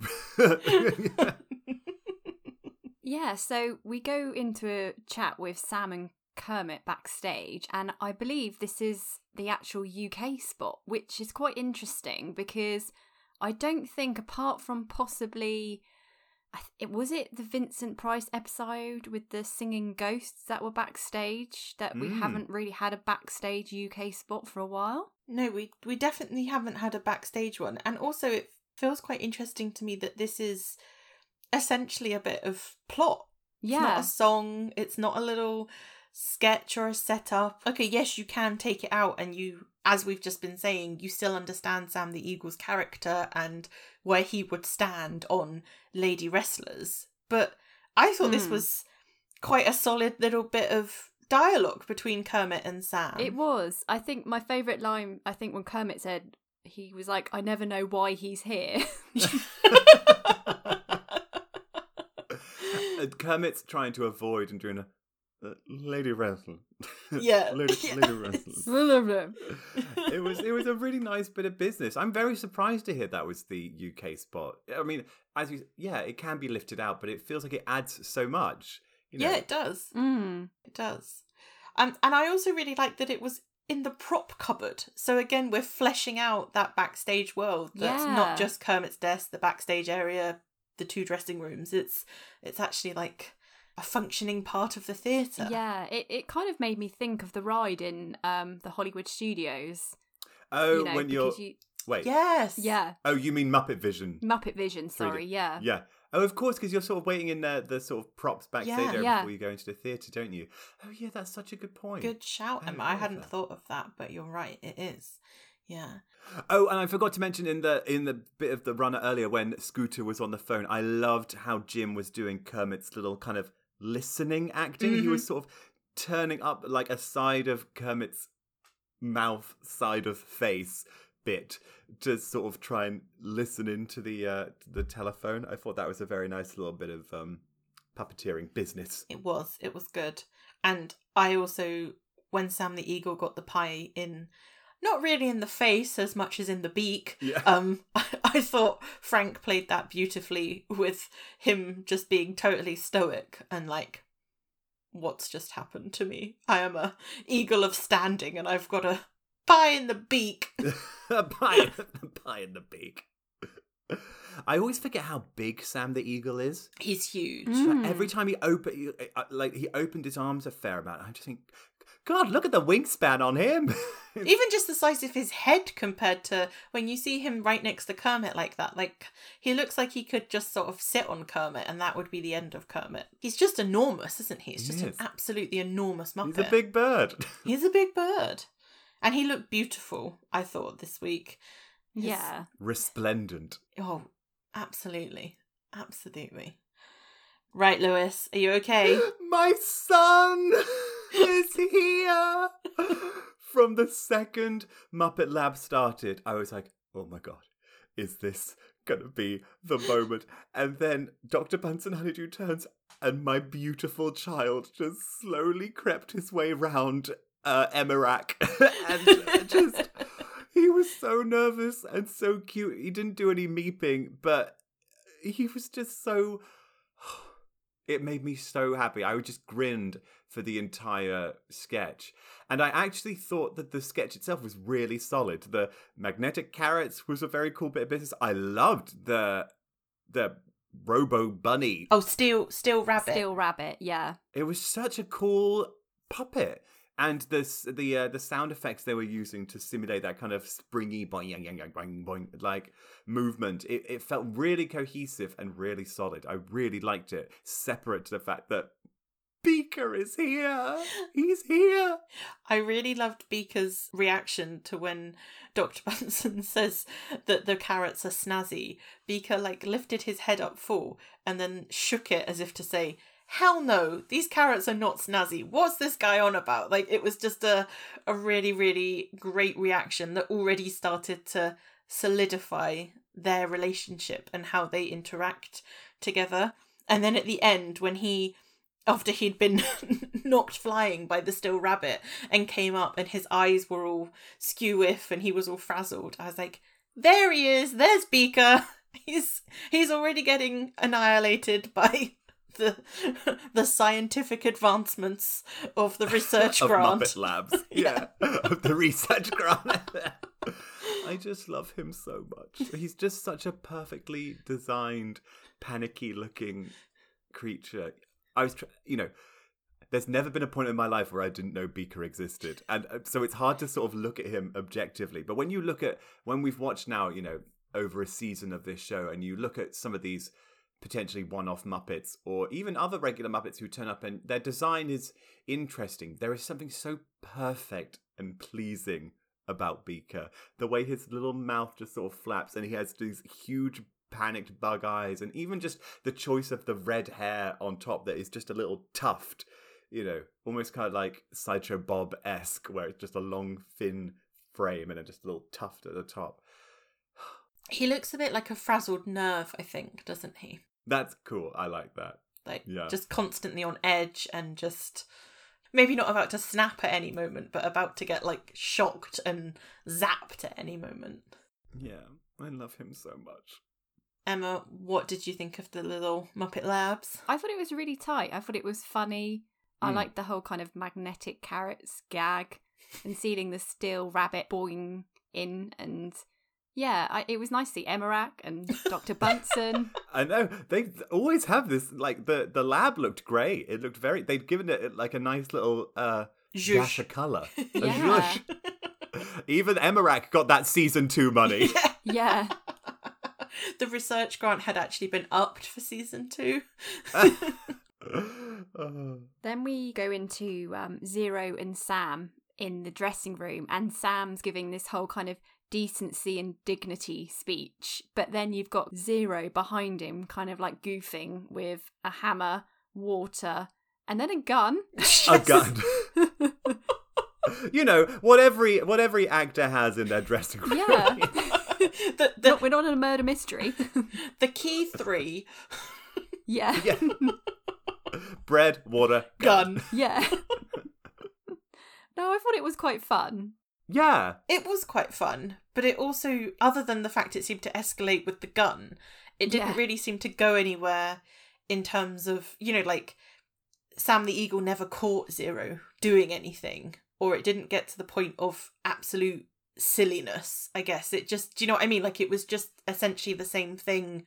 Yeah, so we go into a chat with Sam and Kermit backstage, and I believe this is the actual UK spot, which is quite interesting because I don't think, apart from possibly, it was it the Vincent Price episode with the singing ghosts that were backstage, that we Mm. haven't really had a backstage UK spot for a while. no, we we definitely haven't had a backstage one, and also it feels quite interesting to me that this is essentially a bit of plot. It's not Yeah, a song. It's not a little sketch or a setup. Okay, yes, you can take it out, and you, as we've just been saying, you still understand Sam the Eagle's character and where he would stand on Lady Wrestlers. But I thought this Hmm. was quite a solid little bit of dialogue between Kermit and Sam. it was. I think my favourite line, I think when Kermit said, he was like, I never know why he's here. And Kermit's trying to avoid and doing a uh, lady wrestle. Yeah. lady, Yes. lady wrestle. it was it was a really nice bit of business. I'm very surprised to hear that was the UK spot. I mean, as you yeah, it can be lifted out, but it feels like it adds so much. You know? yeah, it does. mm. It does. Um, and I also really like that it was in the prop cupboard. So again, we're fleshing out that backstage world. That's Yeah. not just Kermit's desk, the backstage area, the two dressing rooms. It's it's actually like a functioning part of the theatre. Yeah, it, it kind of made me think of the ride in um the Hollywood studios. Oh, you know, when you're you wait. Yes. Yeah. Oh, you mean Muppet Vision? Muppet Vision, 3D. sorry, yeah. Yeah. Oh, of course, because you're sort of waiting in the, the sort of props backstage Yeah. Yeah. before you go into the theatre, don't you? Oh, yeah, that's such a good point. Good shout, I hadn't Emma. I thought of hadn't that. thought of that, but you're right. It is. Yeah. Oh, and I forgot to mention in the in the bit of the runner earlier when Scooter was on the phone, I loved how Jim was doing Kermit's little kind of listening acting. He was sort of turning up like a side of Kermit's mouth, side of face bit to sort of try and listen into the uh, the telephone. I thought that was a very nice little bit of um, puppeteering business. It was. It was good. And I also, when Sam the Eagle got the pie in, not really in the face as much as in the beak, Yeah. um, I thought Frank played that beautifully with him just being totally stoic and like, what's just happened to me? I am a eagle of standing and I've got a pie in the beak. a pie, a pie in the beak. I always forget how big Sam the Eagle is. He's huge. Mm. Like, every time he opened, like he opened his arms a fair amount. I just think, God, look at the wingspan on him. Even just the size of his head compared to when you see him right next to Kermit like that. Like, he looks like he could just sort of sit on Kermit and that would be the end of Kermit. He's just enormous, isn't he? He's He just an absolutely enormous Muppet. He's a big bird. He's a big bird. And he looked beautiful, I thought, this week. His- Yeah. Resplendent. Oh, absolutely. Absolutely. Right, Lewis, are you okay? My son is here. From the second Muppet Lab started, I was like, oh my God, is this going to be the moment? And then Dr. Bunsen Honeydew turns, and my beautiful child just slowly crept his way round uh, Emirac, and just he was so nervous and so cute. He didn't do any meeping, but he was just so. It made me so happy. I just grinned for the entire sketch. And I actually thought that the sketch itself was really solid. The magnetic carrots was a very cool bit of business. I loved the the Robo Bunny. Oh, Steel Steel Rabbit. Steel rabbit, yeah. It was such a cool puppet. And the the uh, the sound effects they were using to simulate that kind of springy boing boing boing boing boing like movement, it, it felt really cohesive and really solid. I really liked it. Separate to the fact that Beaker is here. He's here. I really loved Beaker's reaction to when Dr. Bunsen says that the carrots are snazzy. Beaker like lifted his head up full and then shook it as if to say, Hell no, these carrots are not snazzy. What's this guy on about? Like it was just a a really, really great reaction that already started to solidify their relationship and how they interact together. And then at the end, when he after he'd been knocked flying by the still rabbit and came up and his eyes were all skew if and he was all frazzled. I was like, there he is, there's Beaker. He's he's already getting annihilated by the the scientific advancements of the research of grant. Muppet Labs. yeah. of the research grant. I just love him so much. He's just such a perfectly designed, panicky looking creature. I was, you know, there's never been a point in my life where I didn't know Beaker existed. And uh, so it's hard to sort of look at him objectively. But when you look at, when we've watched now, you know, over a season of this show, and you look at some of these potentially one off Muppets or even other regular Muppets who turn up and their design is interesting. There is something so perfect and pleasing about Beaker. The way his little mouth just sort of flaps and he has these huge panicked bug eyes and even just the choice of the red hair on top that is just a little tuft, you know, almost kind of like Sideshow Bob esque, where it's just a long, thin frame and then just a little tuft at the top. He looks a bit like a frazzled nerve, I think, doesn't he? That's cool. I like that. Like Yeah. just constantly on edge and just maybe not about to snap at any moment, but about to get like shocked and zapped at any moment. Yeah, I love him so much. Emma, what did you think of the little Muppet Labs? I thought it was really tight. I thought it was funny. I Mm. liked the whole kind of magnetic carrots gag and seeing the steel rabbit boing in and yeah, I, it was nice to see Emirac and Dr. Bunsen. I know they always have this. Like the the lab looked great. It looked very. They'd given it like a nice little uh dash of color. Yeah. Even Emirac got that season two money. yeah. the research grant had actually been upped for season two. Then we go into um, Zero and Sam in the dressing room, and Sam's giving this whole kind of decency and dignity speech. But then you've got Zero behind him, kind of like goofing with a hammer, water, and then a gun. a gun. you know what every what every actor has in their dressing room. Yeah. The, Not- we're not in a murder mystery. the key three yeah. Yeah. Bread, water, gun. Yeah. no, I thought it was quite fun. Yeah. It was quite fun, but it also, other than the fact it seemed to escalate with the gun, it didn't Yeah. really seem to go anywhere in terms of, you know, like Sam the Eagle never caught Zero doing anything, or it didn't get to the point of absolute silliness, I guess. It just, do you know what I mean? Like it was just essentially the same thing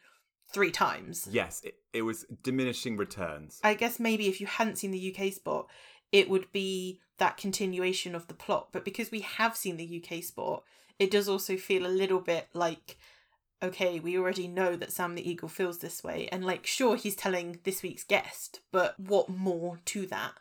three times. Yes, it, it was diminishing returns. I guess maybe if you hadn't seen the UK spot, it would be that continuation of the plot. But because we have seen the UK spot, it does also feel a little bit like, okay, we already know that Sam the Eagle feels this way. And like, sure, he's telling this week's guest, but what more to that?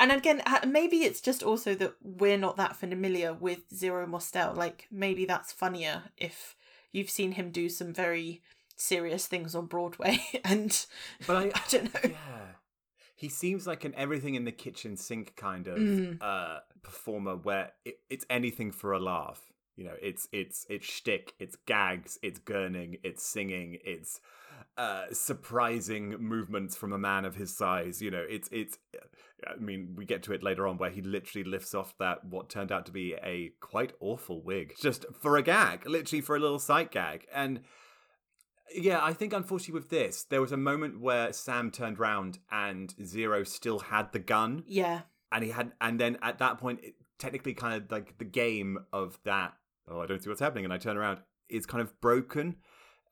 And again, uh, maybe it's just also that we're not that familiar with Zero Mostel. Like, maybe that's funnier if you've seen him do some very serious things on Broadway. and But I, I don't know. Yeah. He seems like an everything in the kitchen sink kind of Mm. uh, performer where it, it's anything for a laugh. You know, it's it's it's shtick, it's gags, it's gurning, it's singing, it's uh, surprising movements from a man of his size. You know, it's it's. I mean, we get to it later on where he literally lifts off that what turned out to be a quite awful wig just for a gag, literally for a little sight gag. And yeah, I think unfortunately with this, there was a moment where Sam turned round and Zero still had the gun, Yeah. and he had, and then at that point, it, technically, kind of like the game of that. Oh, I don't see what's happening, and I turn around is kind of broken,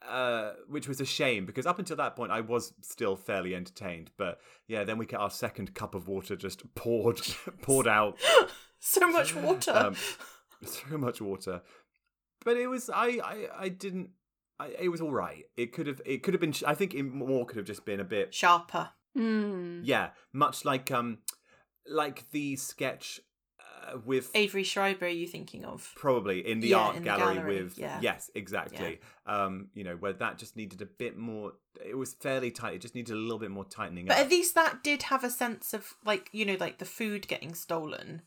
uh, which was a shame because up until that point, I was still fairly entertained. But yeah, then we get our second cup of water just poured, poured out So much water. um, so much water. But it was I I, I didn't. I, it was all right. It could have it could have been. I think it more could have just been a bit. Sharper. Mm. Yeah, much like um, like the sketch with Avery Schreiber, are you thinking of? probably in the Yeah, art in the gallery, gallery, with yeah. yes exactly um you know where that just needed a bit more it was fairly tight it just needed a little bit more tightening But up at least that did have a sense of like you know like the food getting stolen.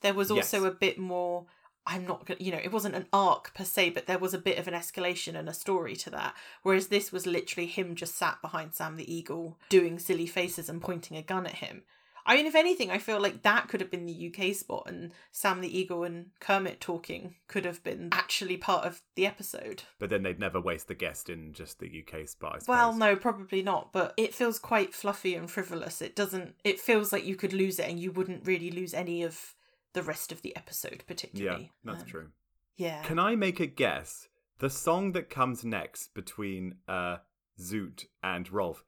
There was also Yes. a bit more. I'm not gonna, you know, it wasn't an arc per se, but there was a bit of an escalation and a story to that. Whereas this was literally him just sat behind Sam the Eagle doing silly faces and pointing a gun at him. I mean, if anything, I feel like that could have been the UK spot, and Sam the Eagle and Kermit talking could have been actually part of the episode. but then they'd never waste the guest in just the uk spot I Well, no, probably not, but it feels quite fluffy and frivolous. It doesn't it feels like you could lose it and you wouldn't really lose any of the rest of the episode particularly. yeah that's Um, true Yeah. Can I make a guess? The song that comes next between uh Zoot and Rolf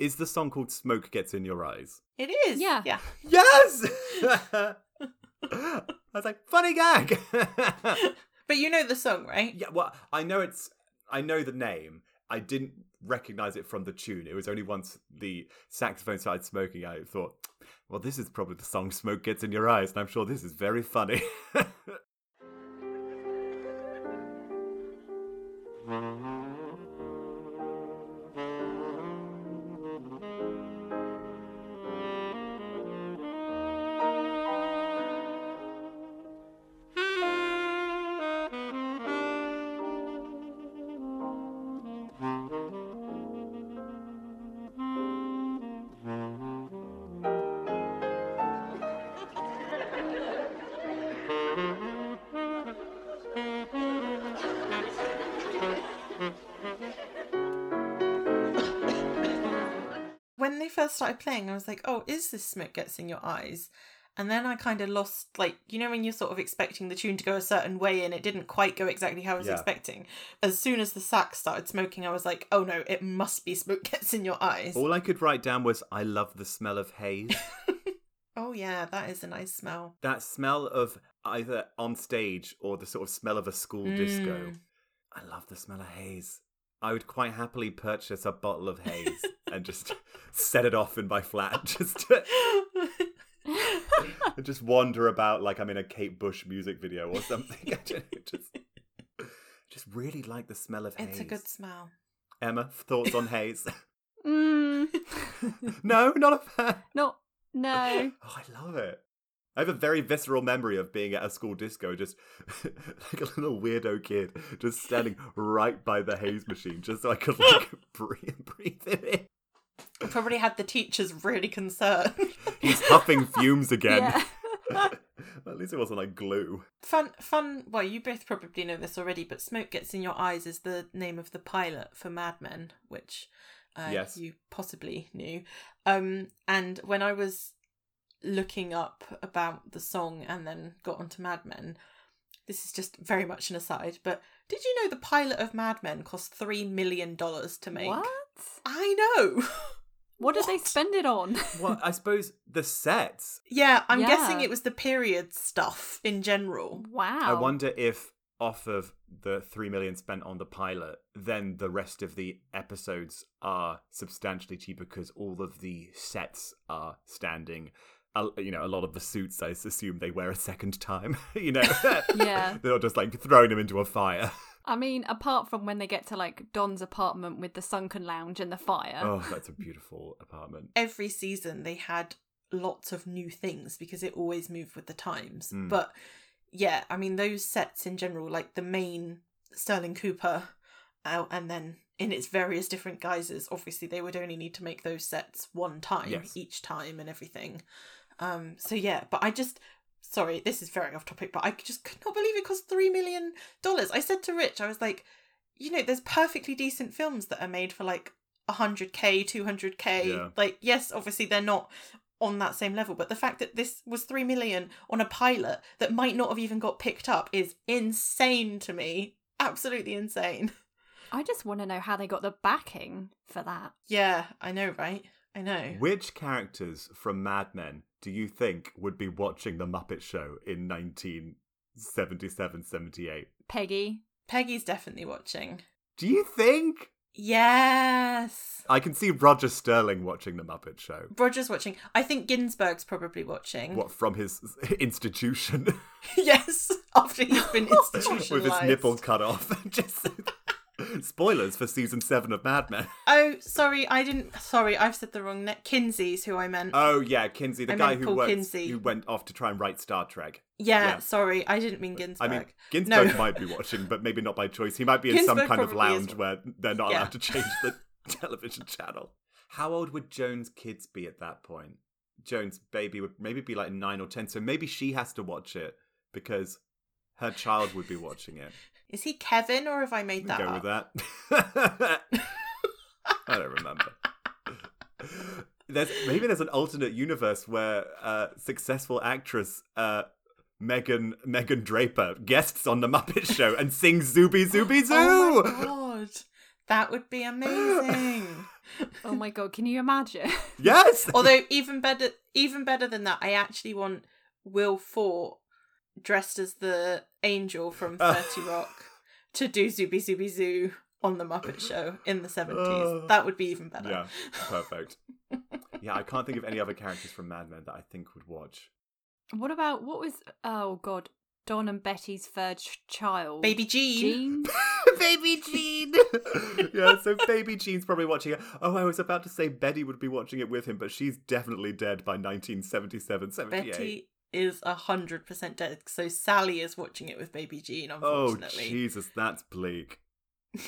is the song called Smoke Gets in Your Eyes. It is. Yeah. Yeah. Yes! I was like, funny gag. But you know the song, right? yeah, well, I know it's I know the name. I didn't recognize it from the tune. It was only once the saxophone started smoking I thought, well, this is probably the song Smoke Gets in Your Eyes, and I'm sure this is very funny. First started playing, I was like, "Oh, is this smoke gets in your eyes?" And then I kind of lost, like, you know, when you're sort of expecting the tune to go a certain way and it didn't quite go exactly how I was Yeah. expecting. As soon as the sax started smoking, I was like, oh no, it must be smoke gets in your eyes. All I could write down was, I love the smell of haze. Oh yeah, that is a nice smell. that smell of either on stage or the sort of smell of a school disco. Mm. I love the smell of haze. I would quite happily purchase a bottle of haze and just set it off in my flat, just and just wander about like I'm in a Kate Bush music video or something. I just, just really like the smell of haze. it's a good smell. Emma, thoughts on haze? Mm. no, not a fan. Not no. Oh, I love it. I have a very visceral memory of being at a school disco, just like a little weirdo kid, just standing right by the haze machine, just so I could like breathe, breathe it in. Probably had the teachers really concerned. He's huffing fumes again. Yeah. at least it wasn't like glue. fun, fun. Well, you both probably know this already, but "Smoke Gets in Your Eyes" is the name of the pilot for Mad Men, which uh, Yes. you possibly knew. Um, and when I was looking up about the song and then got onto Mad Men, this is just very much an aside, but did you know the pilot of Mad Men cost three million dollars to make? What? I know. What did they spend it on? Well, I suppose the sets. yeah, I'm guessing it was the period stuff in general. Wow. I wonder if off of the three million spent on the pilot, then the rest of the episodes are substantially cheaper because all of the sets are standing. Uh, you know, a lot of the suits, I assume they wear a second time. you know, Yeah. they're not just like throwing them into a fire. I mean, apart from when they get to like Don's apartment with the sunken lounge and the fire. oh, that's a beautiful apartment. every season they had lots of new things because it always moved with the times. Mm. But yeah, I mean those sets in general, like the main Sterling Cooper uh, and then in its various different guises. Obviously, they would only need to make those sets one time Yes. each time and everything. Um, so yeah, but I just sorry, this is very off topic, but I just could not believe it cost three million dollars. I said to Rich, I was like, you know, there's perfectly decent films that are made for like hundred k, two hundred k. Yeah. Like, yes, obviously they're not on that same level, but the fact that this was three million on a pilot that might not have even got picked up is insane to me. Absolutely insane. I just want to know how they got the backing for that. Yeah, I know, right? I know. Which characters from Mad Men do you think would be watching The Muppet Show in 1977 78? Peggy. Peggy's definitely watching. Do you think? Yes. I can see Roger Sterling watching The Muppet Show. Roger's watching. I think Ginsberg's probably watching. What, from his institution? yes, after he's been institutionalized. With his nipple cut off. Just Spoilers for season seven of Mad Men. Oh, sorry, I didn't. Sorry, I've said the wrong name. Kinsey's who I meant. Oh yeah, Kinsey, the I guy meant who Paul works, Kinsey. who went off to try and write Star Trek. yeah, yeah. sorry, I didn't mean I mean, Ginsberg No. might be watching, but maybe not by choice. He might be in some Ginsberg kind of probably is. lounge where they're not Yeah. allowed to change the television channel. How old would Joan's kids be at that point? Joan's baby would maybe be like nine or ten, so maybe she has to watch it because her child would be watching it. Is he Kevin or have I made that Go up? with that. I don't remember. There's maybe there's an alternate universe where uh, successful actress uh, Megan Megan Draper guests on the Muppet Show and sings "Zooby Zooby Zoo." Oh my god, that would be amazing. Oh my god, can you imagine? Yes. Although even better, even better than that, I actually want Will Forte dressed as the angel from ah. Thirty Rock to do Zooby Zooby Zoo on the Muppet Show in the seventies. Oh. that would be even better. Yeah, perfect. Yeah, I can't think of any other characters from Mad Men that I think would watch. what about what was oh god, Don and Betty's third ch- child? Baby Jean. Jean? Baby Jean. yeah, so Baby Jean's probably watching it. Oh, I was about to say Betty would be watching it with him, but she's definitely dead by 1977, 78. Betty is a hundred percent dead. So Sally is watching it with Baby Jean. Oh, Jesus, that's bleak.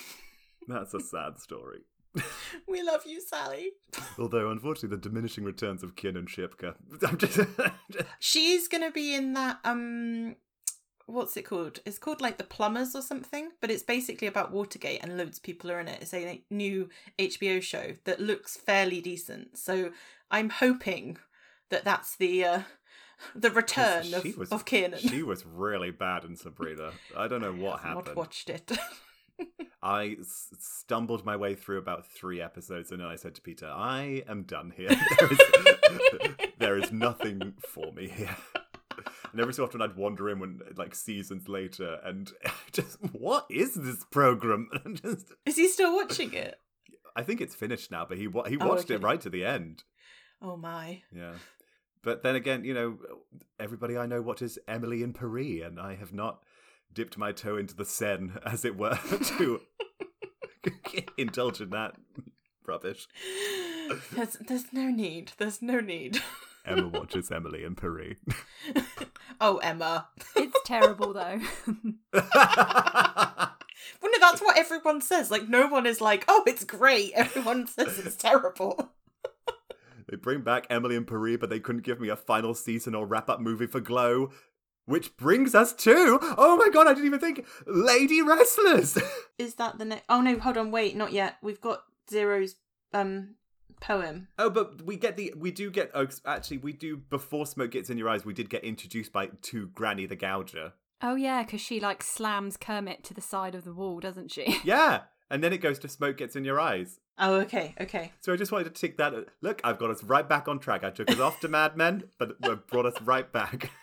That's a sad story. we love you, Sally. Although, unfortunately, the diminishing returns of Kiernan Shipka. I'm just. She's gonna be in that um what's it called? It's called like The Plumbers or something, but it's basically about Watergate and loads of people are in it. It's a like, new HBO show that looks fairly decent. So I'm hoping that that's the uh the return of, was of Kiernan. She was really bad in Sabrina. I don't know what I've not happened. watched it. I s- stumbled my way through about three episodes, and then I said to Peter, "I am done here. There is, there is nothing for me here." And every so often, I'd wander in when, like, seasons later, and just, what is this program? And just, Is he still watching it? I think it's finished now, but he wa- he Oh, watched it right to the end. Oh my. Yeah. But then again, you know, everybody I know watches Emily in Paris, and I have not dipped my toe into the Seine, as it were, to indulge in that rubbish. There's there's no need. There's no need. Emma watches Emily in Paris. oh Emma. It's terrible though. Well, no, that's what everyone says. Like, no one is like, "Oh, it's great." Everyone says it's terrible. They bring back Emily in Paris, but they couldn't give me a final season or wrap up movie for Glow. Which brings us to, oh my god, I didn't even think, Lady Wrestlers. Is that the next? Oh no, hold on, wait, not yet. We've got Zero's um poem. Oh, but we get the we do get oh, actually we do before smoke gets in your eyes. We did get introduced by to Granny the Gouger. oh yeah, because she like slams Kermit to the side of the wall, doesn't she? Yeah, and then it goes to smoke gets in your eyes. Oh, okay, okay. So I just wanted to tick that. Look, I've got us right back on track. I took us off to Mad Men, but brought us right back.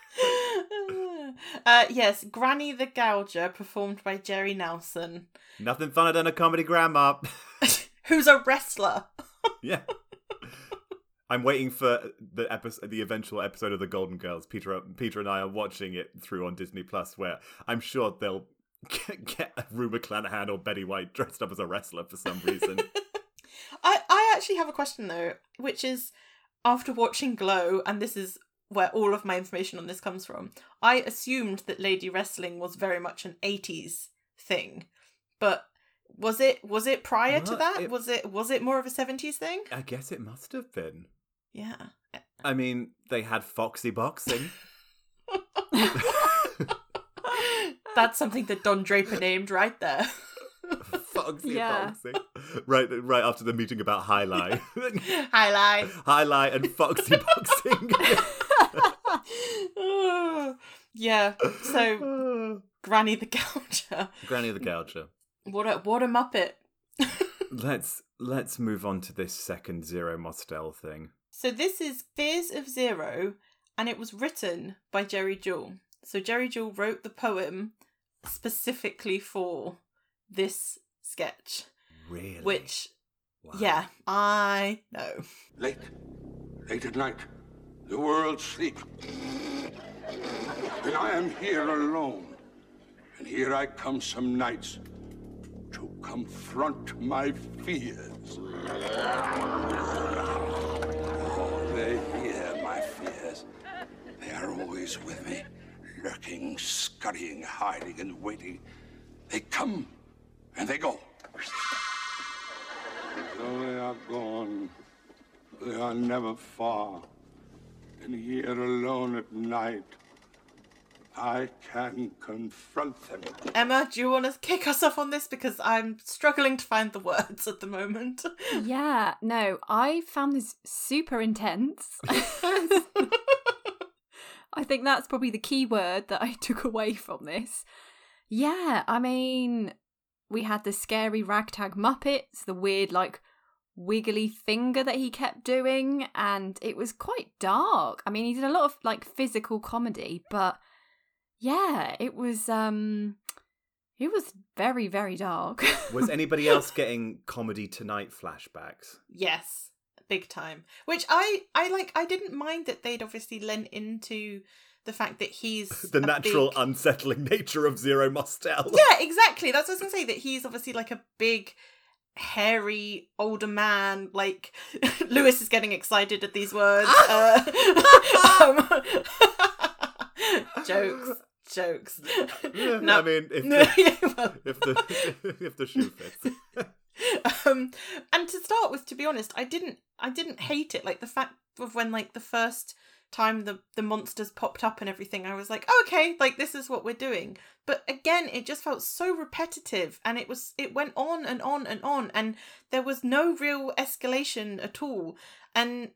uh, yes, Granny the Gouger, performed by Jerry Nelson, Nothing funner than a comedy grandma. who's a wrestler. yeah. I'm waiting for the episode, the eventual episode of the Golden Girls. Peter, Peter and I are watching it through on Disney Plus, where I'm sure they'll get, get Rue McClanahan or Betty White dressed up as a wrestler for some reason. I, I actually have a question though, which is after watching Glow, and this is where all of my information on this comes from, I assumed that lady wrestling was very much an 80s thing. But Was it was it prior to that? it- Was it was it more of a seventies thing? I guess it must have been. Yeah. I mean, they had Foxy Boxing. That's something that Don Draper named right there. Foxy Yeah. Boxing. Right, right after the meeting about Highlight. Highlight. Highlight and Foxy Boxing. yeah. So Granny the Gouger. Granny the Gouger. What a what a muppet. Let's let's move on to this second Zero Mostel thing. So this is Fears of Zero, and it was written by Jerry Juhl. So Jerry Juhl wrote the poem specifically for this sketch, Really? which, Wow. yeah, I know. Late, late at night, the world sleeps. And I am here alone. And here I come some nights to confront my fears. Oh, they hear my fears. They are always with me, lurking, scurrying, hiding, and waiting. They come and they go. Though they are gone, they are never far. And here alone at night, I can confront them. Emma, do you want to kick us off on this because I'm struggling to find the words at the moment. yeah, no, I found this super intense. I think that's probably the key word that I took away from this. Yeah, I mean, we had the scary ragtag Muppets, the weird, like, wiggly finger that he kept doing, and it was quite dark. I mean, he did a lot of, like, physical comedy, but yeah, it was, um, it was very, very dark. Was anybody else getting comedy tonight flashbacks? yes, big time. Which I I like. I didn't mind that they'd obviously lent into the fact that he's The natural big- unsettling nature of Zero Mostel. Yeah, exactly. That's what I was gonna say. That he's obviously like a big, hairy older man. Like Lewis is getting excited at these words. uh, um, jokes, jokes. No. I mean, if the, if the if the shoe fits. um, and to start with, to be honest, I didn't, I didn't hate it. Like the fact of when, like the first time the the monsters popped up and everything, I was like, okay, like this is what we're doing. But again, it just felt so repetitive, and it was, it went on and on and on, and there was no real escalation at all, and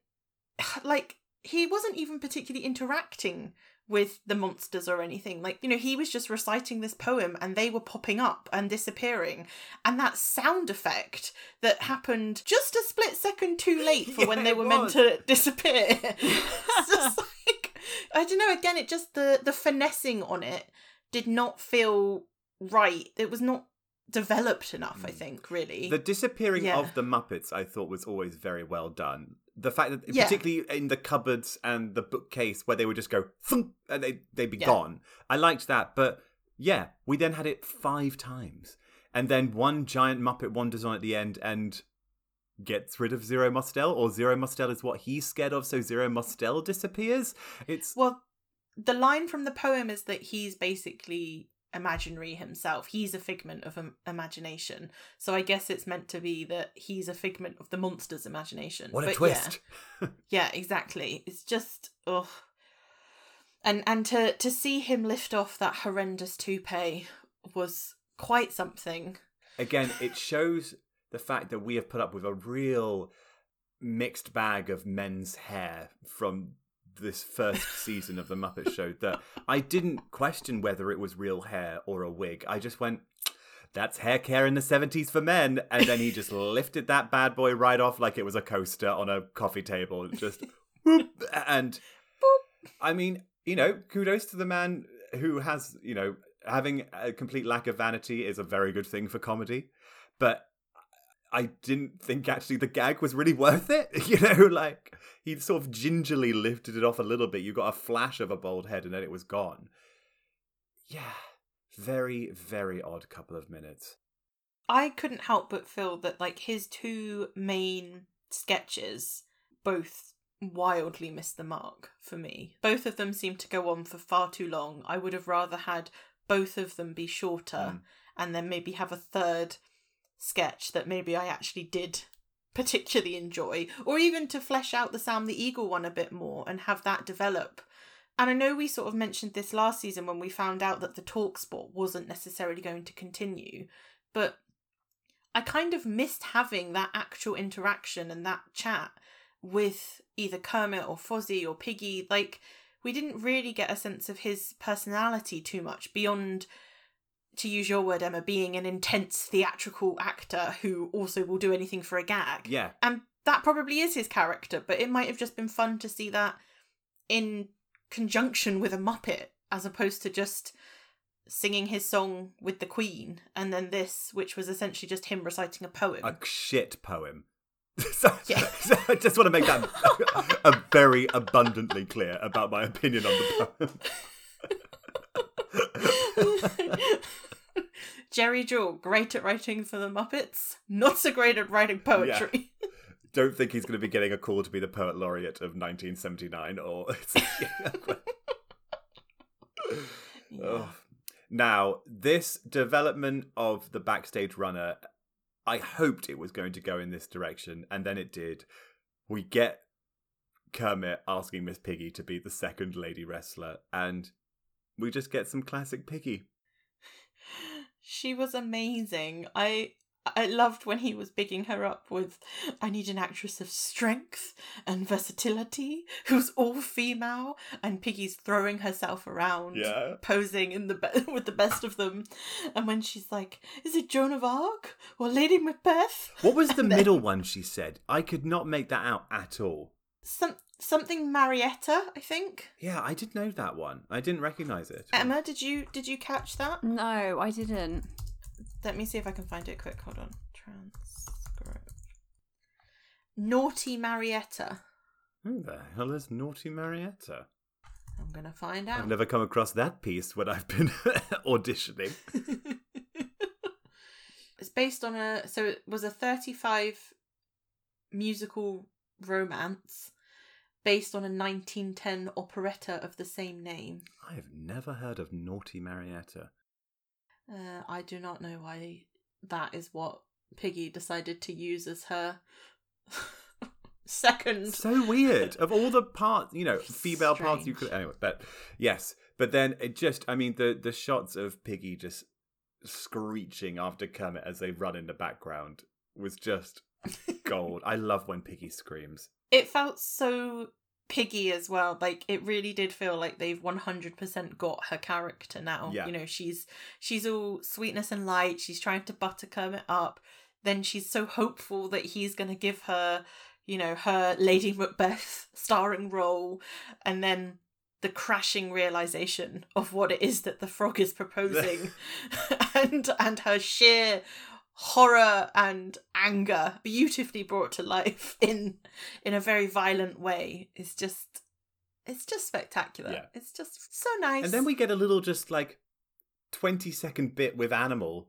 like he wasn't even particularly interacting with the monsters or anything. Like, you know, he was just reciting this poem and they were popping up and disappearing. And that sound effect that happened just a split second too late for Yeah, when they were meant to disappear. it's just like I don't know, again, it just the the finessing on it did not feel right. It was not developed enough, I hmm. think, really. The disappearing Yeah. of the Muppets, I thought, was always very well done. The fact that, Yeah. particularly in the cupboards and the bookcase, where they would just go thump and they they'd be Yeah. gone. I liked that, but yeah, we then had it five times, and then one giant Muppet wanders on at the end and gets rid of Zero Mostel, or Zero Mostel is what he's scared of, so Zero Mostel disappears. It's Well, the line from the poem is that he's basically imaginary himself. He's a figment of im- imagination. So I guess it's meant to be that he's a figment of the monster's imagination. what a But yeah. twist. Yeah, exactly. It's just ugh. And and to to see him lift off that horrendous toupee was quite something. again, it shows the fact that we have put up with a real mixed bag of men's hair from this first season of the Muppet Show that I didn't question whether it was real hair or a wig. I just went, that's hair care in the 70s for men. And then he just lifted that bad boy right off like it was a coaster on a coffee table. Just whoop, and I mean, you know, kudos to the man who has, you know, having a complete lack of vanity is a very good thing for comedy. But I didn't think actually the gag was really worth it. You know, like he sort of gingerly lifted it off a little bit. You got a flash of a bald head and then it was gone. Yeah. Very, very odd couple of minutes. I couldn't help but feel that like his two main sketches both wildly missed the mark for me. Both of them seemed to go on for far too long. I would have rather had both of them be shorter Mm. and then maybe have a third sketch that maybe I actually did particularly enjoy, or even to flesh out the Sam the Eagle one a bit more and have that develop. And I know we sort of mentioned this last season when we found out that the talk spot wasn't necessarily going to continue, but I kind of missed having that actual interaction and that chat with either Kermit or Fozzie or Piggy. Like, we didn't really get a sense of his personality too much beyond to use your word, Emma, being an intense theatrical actor who also will do anything for a gag. Yeah. And that probably is his character, but it might have just been fun to see that in conjunction with a Muppet as opposed to just singing his song with the Queen and then this, which was essentially just him reciting a poem. A shit poem. so, Yeah. so I just want to make that a very abundantly clear about my opinion on the poem. Jerry Juhl, great at writing for the Muppets, not so great at writing poetry. Don't think he's going to be getting a call to be the poet laureate of 1979 or. Ugh. Now, this development of the backstage runner, I hoped it was going to go in this direction, and then it did. We get Kermit asking Miss Piggy to be the second lady wrestler, and we just get some classic Piggy. She was amazing. I I loved when he was bigging her up with I need an actress of strength and versatility who's all female and Piggy's throwing herself around Yeah. posing in the be- with the best of them and when she's like is it Joan of Arc or Lady Macbeth What was the then- middle one she said? I could not make that out at all. some something Marietta I think Yeah, I did know that one. I didn't recognize it. Emma did you did you catch that No, I didn't. let me see if I can find it quick hold on transcript Naughty Marietta Who the hell is Naughty Marietta? I'm gonna find out. I've never come across that piece when I've been auditioning. it's based on a so it was a 35 musical romance based on a 1910 operetta of the same name. I have never heard of Naughty Marietta. Uh, I do not know why that is what Piggy decided to use as her second. So weird. of all the parts, you know, female parts you Strange. could. Anyway, but yes. But then it just, I mean, the the shots of Piggy just screeching after Kermit as they run in the background was just gold. I love when Piggy screams. It felt so piggy as well like it really did feel like they've 100% got her character now Yeah. you know she's she's all sweetness and light she's trying to butter it up then she's so hopeful that he's going to give her you know her lady macbeth starring role and then the crashing realization of what it is that the frog is proposing and and her sheer horror and anger beautifully brought to life in in a very violent way is just it's just spectacular Yeah. it's just so nice And then we get a little just like 20 second bit with Animal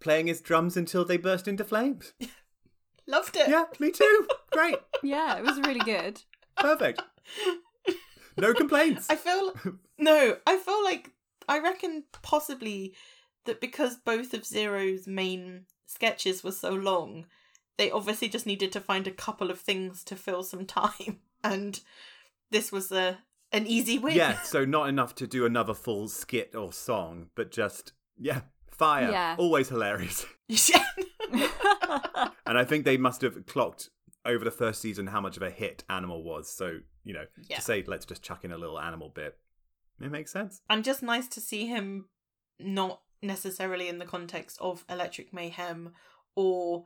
playing his drums until they burst into flames. loved it Yeah, me too. Great. Yeah, it was really good. Perfect. No complaints. i feel no i feel like i reckon possibly that because both of zero's main sketches were so long they obviously just needed to find a couple of things to fill some time and this was a an easy win Yeah, so not enough to do another full skit or song, but just, yeah, fire. Yeah. Always hilarious. And I think they must have clocked over the first season how much of a hit Animal was. So, you know, Yeah. to say, let's just chuck in a little Animal bit, it makes sense. and just nice to see him not necessarily in the context of electric mayhem or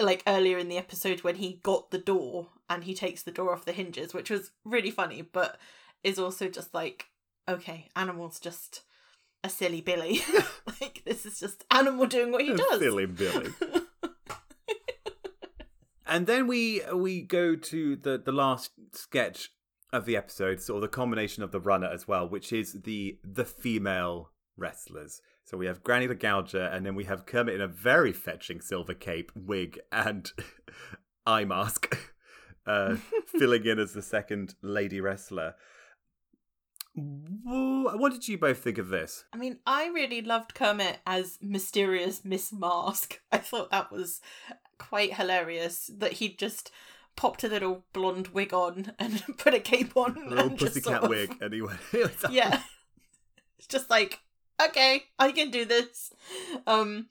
like earlier in the episode when he got the door and he takes the door off the hinges which was really funny but is also just like okay animal's just a silly billy like this is just animal doing what he does Silly Billy. and then we we go to the the last sketch of the episode, sort of the combination of the runner as well, which is the the female wrestlers. So we have Granny the Gouger, and then we have Kermit in a very fetching silver cape, wig, and eye mask, uh, filling in as the second lady wrestler. What did you both think of this? I mean, I really loved Kermit as mysterious Miss Mask. I thought that was quite hilarious that he'd just popped a little blonde wig on and put a cape on. A little pussycat sort of- wig, and he went. he was like- Yeah. It's just like, okay, I can do this. Um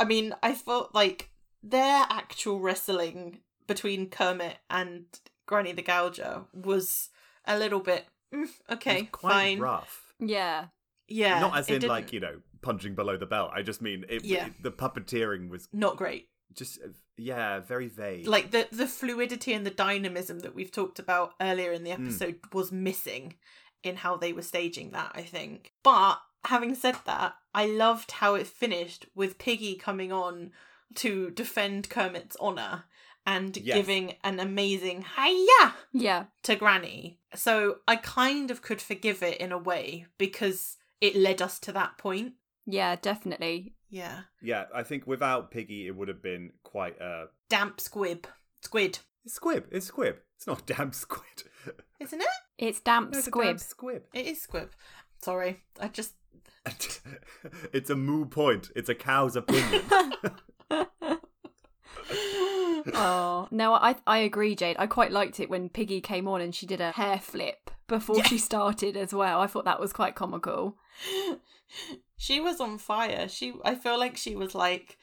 I mean, I felt like their actual wrestling between Kermit and Granny the Gouger was a little bit mm, it was okay, quite fine. rough. Yeah. Yeah. Not as in didn't- like you know punching below the belt. I just mean it, Yeah. it- the puppeteering was not great. just uh, yeah, very vague. Like the the fluidity and the dynamism that we've talked about earlier in the Hmm. episode was missing in how they were staging that, I think. But having said that, I loved how it finished with Piggy coming on to defend Kermit's honor and Yes. giving an amazing hiya Yeah. to Granny. So I kind of could forgive it in a way because it led us to that point. Yeah, definitely. Yeah. yeah, I think without Piggy, it would have been quite a Damp squib. Squid. it's squib. It's squib. It's not damp squid. Isn't it? It's damp No, it's a damn squib. squib. It is squib. Sorry. I just it's a moo point. It's a cow's opinion. oh no, I I agree, Jade. I quite liked it when Piggy came on and she did a hair flip before Yeah. she started as well. I thought that was quite comical. she was on fire. She I feel like she was like,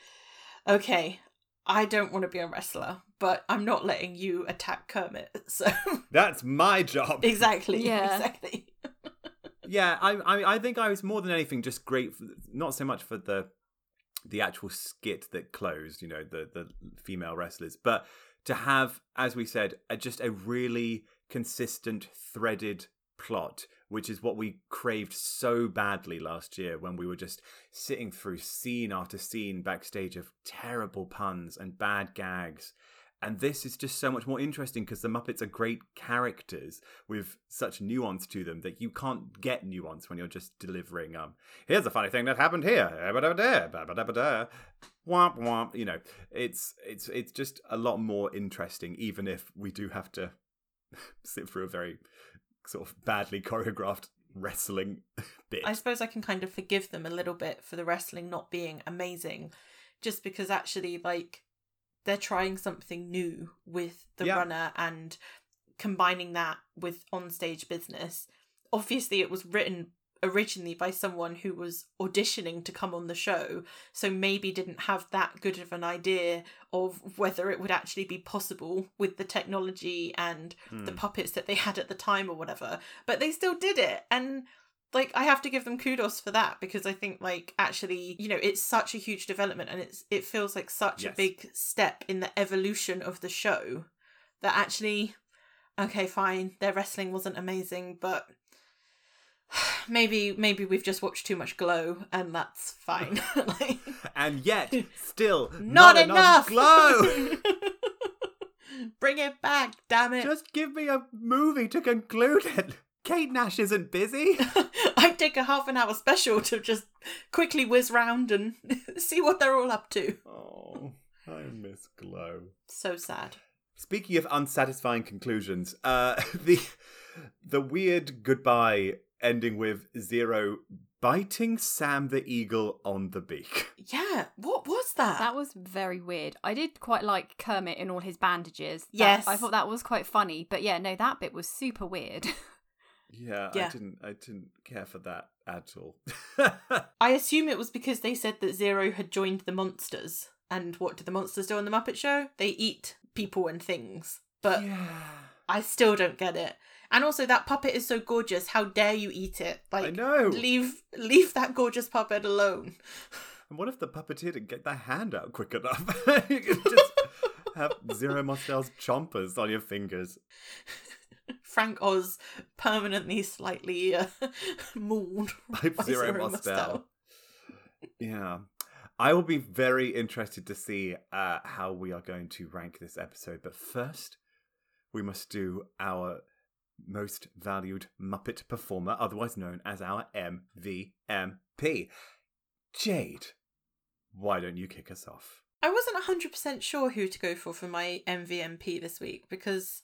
okay, I don't want to be a wrestler, but I'm not letting you attack Kermit. So That's my job. exactly, Yeah. exactly. Yeah, I, I think I was more than anything just great, not so much for the the actual skit that closed, you know, the the female wrestlers, but to have, as we said, a, just a really consistent, threaded plot, which is what we craved so badly last year when we were just sitting through scene after scene backstage of terrible puns and bad gags. And this is just so much more interesting because the Muppets are great characters with such nuance to them that you can't get nuance when you're just delivering. Um, here's a funny thing that happened here. Womp womp. You know, it's it's it's just a lot more interesting, even if we do have to sit through a very sort of badly choreographed wrestling bit. I suppose I can kind of forgive them a little bit for the wrestling not being amazing, just because actually, like, they're trying something new with the Yeah. runner and combining that with on-stage business. Obviously, it was written originally by someone who was auditioning to come on the show, so maybe didn't have that good of an idea of whether it would actually be possible with the technology and the Hmm. puppets that they had at the time or whatever. But they still did it. And like I have to give them kudos for that because I think like actually, you know, it's such a huge development and it's it feels like such Yes. a big step in the evolution of the show that actually okay, fine, their wrestling wasn't amazing, but maybe maybe we've just watched too much glow and that's fine. like, and yet, still not, not, enough glow. Bring it back, damn it. Just give me a movie to conclude it. Kate Nash isn't busy. I'd take a half an hour special to just quickly whiz round and see what they're all up to. Oh, I miss Glow. So sad. Speaking of unsatisfying conclusions, uh, the the weird goodbye ending with Zero biting Sam the Eagle on the beak. Yeah, what was that? That was very weird. I did quite like Kermit in all his bandages. That- Yes. I thought that was quite funny. But yeah, no, that bit was super weird. Yeah, Yeah. I didn't I didn't care for that at all. I assume it was because they said that Zero had joined the monsters. And what do the monsters do on the Muppet Show? They eat people and things. But yeah. I still don't get it. And also that puppet is so gorgeous. How dare you eat it? Like I know. leave leave that gorgeous puppet alone. And what if the puppeteer didn't get their hand out quick enough? you could just have Zero Mostel's chompers on your fingers. Frank Oz permanently slightly uh, mauled by Zero Mostel. Yeah. I will be very interested to see uh, how we are going to rank this episode. But first, we must do our most valued Muppet performer, otherwise known as our MVMP. Jade, why don't you kick us off? I wasn't 100% sure who to go for for my MVMP this week because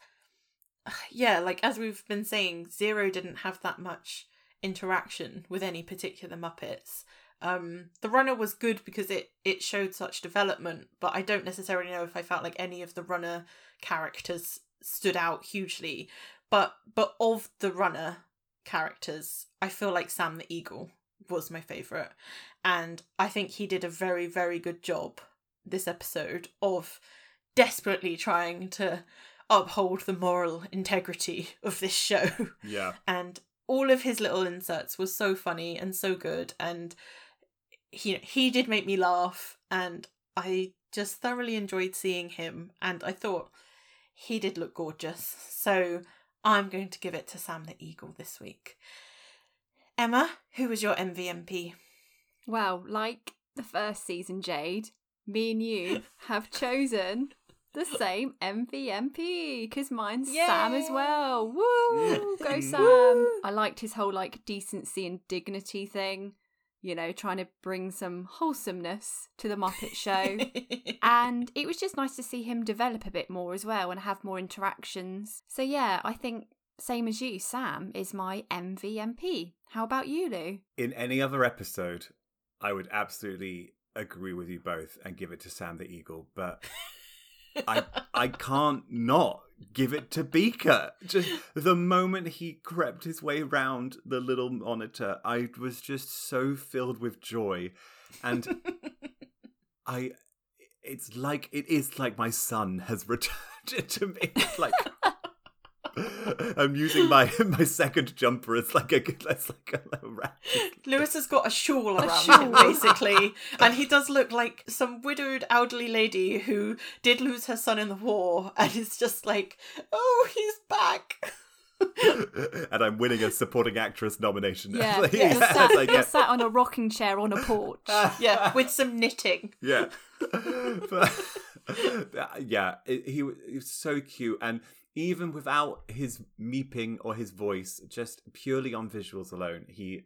yeah, like as we've been saying, Zero didn't have that much interaction with any particular Muppets. Um, the runner was good because it it showed such development, but I don't necessarily know if I felt like any of the runner characters stood out hugely. But but of the runner characters, I feel like Sam the Eagle was my favorite, and I think he did a very very good job this episode of desperately trying to uphold the moral integrity of this show. Yeah. and all of his little inserts were so funny and so good and he he did make me laugh and I just thoroughly enjoyed seeing him and I thought he did look gorgeous. So I'm going to give it to Sam the Eagle this week. Emma, who was your MVMP? Well, like the first season, Jade, me and you have chosen the same MVMP because mine's Sam as well. Woo! Go Sam! I liked his whole like decency and dignity thing. You know, trying to bring some wholesomeness to the Muppet Show. and it was just nice to see him develop a bit more as well and have more interactions. So yeah, I think same as you, Sam is my MVMP. How about you, Lou? In any other episode, I would absolutely agree with you both and give it to Sam the Eagle, but I I can't not give it to Beaker. Just the moment he crept his way round the little monitor, I was just so filled with joy. And I it's like it is like my son has returned to me. It's like I'm using my my second jumper as like a as like a, a Lewis has got a shawl around shawl. him, basically, and he does look like some widowed elderly lady who did lose her son in the war, and is just like, "Oh, he's back." and I'm winning a supporting actress nomination. Yeah, As I- you're, as sat, I you're sat on a rocking chair on a porch. yeah, with some knitting. yeah. But- yeah, it, he, he was so cute, and even without his meeping or his voice, just purely on visuals alone, he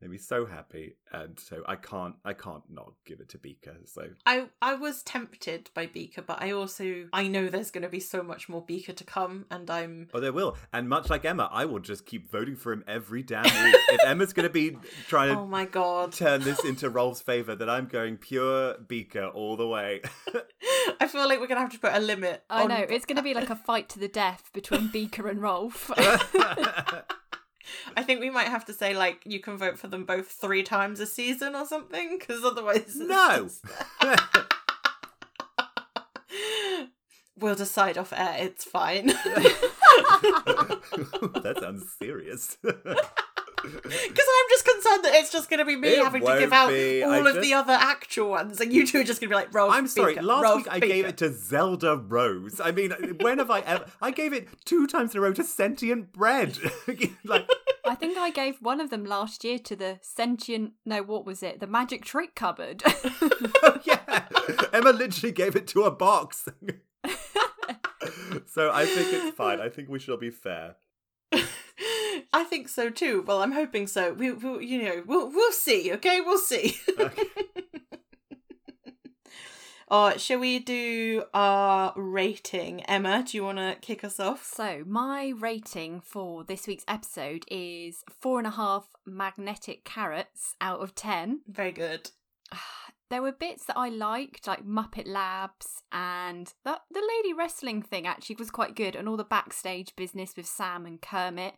made me so happy, and so I can't, I can't not give it to Beaker. So I I was tempted by Beaker, but I also I know there's going to be so much more Beaker to come, and I'm Oh, there will. And much like Emma, I will just keep voting for him every damn week. if Emma's going to be trying to oh my god, turn this into Rolf's favour, then I'm going pure Beaker all the way. I feel like we're gonna have to put a limit. I on- know it's going to be like a fight to the death between Beaker and Rolf. I think we might have to say like you can vote for them both three times a season or something, because otherwise no! we'll decide off air. It's fine. that sounds serious. Because I'm just concerned that it's just going to be me It having to give out be, all I of just- the other actual ones, and you two are just going to be like, Rolf I'm sorry, Beaker, last Rolf week I Beaker. gave it to Zelda Rose. I mean, when have I ever. I gave it two times in a row to Sentient Bread. like, I think I gave one of them last year to the sentient. No, what was it? The magic trick cupboard. Oh, yeah. Emma literally gave it to a box. so I think it's fine. I think we shall be fair. I think so too. Well, I'm hoping so. We, we'll, you know, we'll we'll see. Okay, we'll see. Okay. uh, shall we do our rating? Emma, do you want to kick us off? so, my rating for this week's episode is four and a half magnetic carrots out of ten. Very good. There were bits that I liked, like Muppet Labs, and that the lady wrestling thing actually was quite good, and all the backstage business with Sam and Kermit,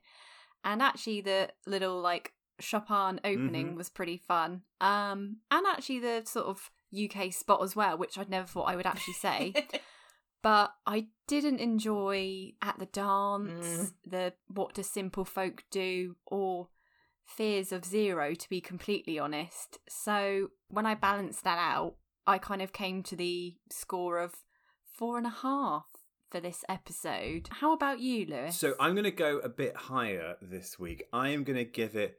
and actually the little like Chopin opening Mhm. was pretty fun. Um, and actually the sort of UK spot as well, which I'd never thought I would actually say. but I didn't enjoy at the dance, Mm. the what do simple folk do, or fears of zero, to be completely honest. So when I balanced that out, I kind of came to the score of four and a half for this episode. How about you, Lewis? So I'm going to go a bit higher this week. I am going to give it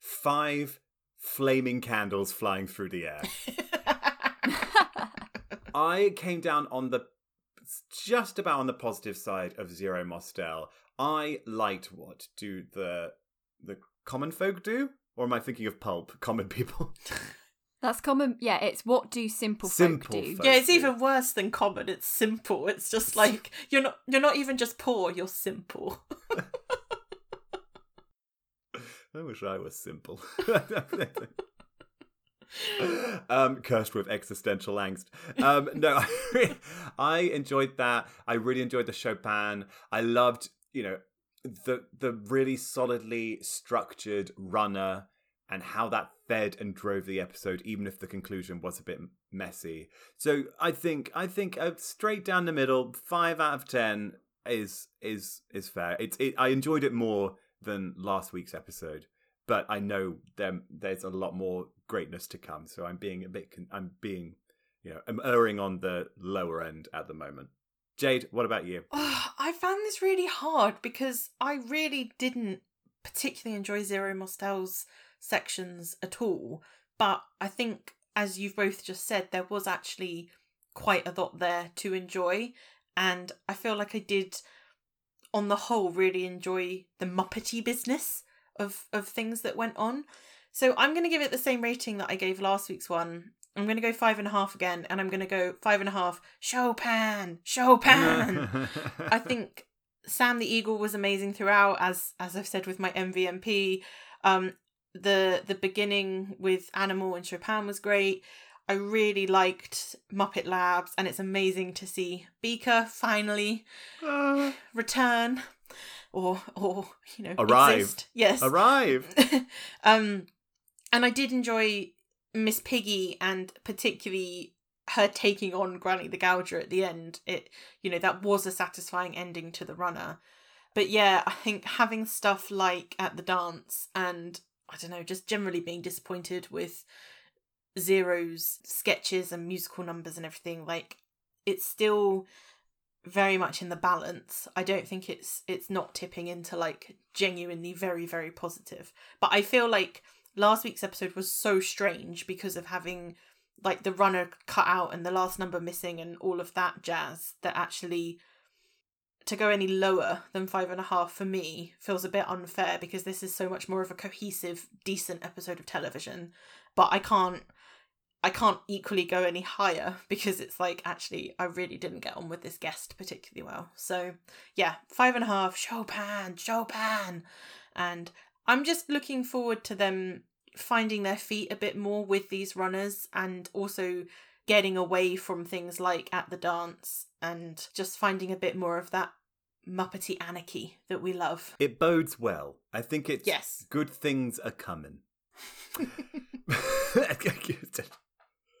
five flaming candles flying through the air. I came down on the just about on the positive side of Zero Mostel. I liked what do the the common folk do, or am I thinking of pulp? Common people. That's common. Yeah, it's what do simple, Simple folk do? folk. Yeah, it's do. even worse than common. It's simple. It's just like you're not you're not even just poor, you're simple. I wish I was simple. um, cursed with existential angst. Um, no, I enjoyed that. I really enjoyed the Chopin. I loved, you know, the the really solidly structured runner and how that fed and drove the episode, even if the conclusion was a bit messy. So I think I think a straight down the middle, five out of ten is is is fair. It's it, I enjoyed it more than last week's episode, but I know there there's a lot more greatness to come. So I'm being a bit I'm being you know I'm erring on the lower end at the moment. Jade, what about you? Oh, I found this really hard because I really didn't particularly enjoy Zero Mostel's sections at all. But I think, as you've both just said, there was actually quite a lot there to enjoy. And I feel like I did, on the whole, really enjoy the Muppety business of, of things that went on. So I'm going to give it the same rating that I gave last week's one. I'm going to go five and a half again, and I'm going to go five and a half. Chopin, Chopin. I think Sam the Eagle was amazing throughout, as as I've said with my MVMP. Um, the the beginning with Animal and Chopin was great. I really liked Muppet Labs, and it's amazing to see Beaker finally Uh, return, or or you know Arrive. exist. Yes, arrive. um, and I did enjoy Miss Piggy and particularly her taking on Granny the Gouger at the end. It, you know, that was a satisfying ending to the runner. But yeah, I think having stuff like at the dance and I don't know, just generally being disappointed with Zero's sketches and musical numbers and everything, like it's still very much in the balance. I don't think it's it's not tipping into like genuinely very very positive. But I feel like last week's episode was so strange because of having like the runner cut out and the last number missing and all of that jazz that actually to go any lower than five and a half for me feels a bit unfair because this is so much more of a cohesive decent episode of television. But i can't i can't equally go any higher because it's like actually i really didn't get on with this guest particularly well. So yeah five and a half chopin chopin. And i'm just looking forward to them finding their feet a bit more with these runners and also getting away from things like at the dance and just finding a bit more of that muppety anarchy that we love It bodes well. I think it's Yes. good things are coming.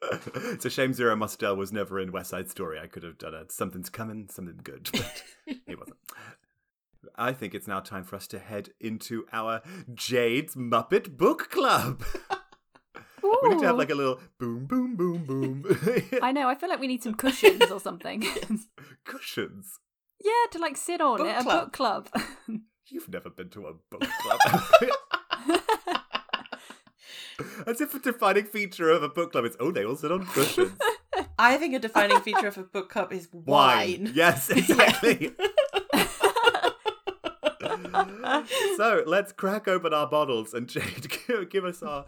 it's a shame Zero Mostel was never in West Side Story. I could have done a something's coming, something good, but he wasn't. I think it's now time for us to head into our Jade's Muppet Book Club. We need to have like a little boom, boom, boom, boom. I know. I feel like we need some cushions or something. Cushions. yeah, to like sit on Book at a book club. You've never been to a book club. As if a defining feature of a book club is, oh, they all sit on cushions. i think a defining feature of a book club is wine, Yes, exactly. so let's crack open our bottles and Jade, give, us our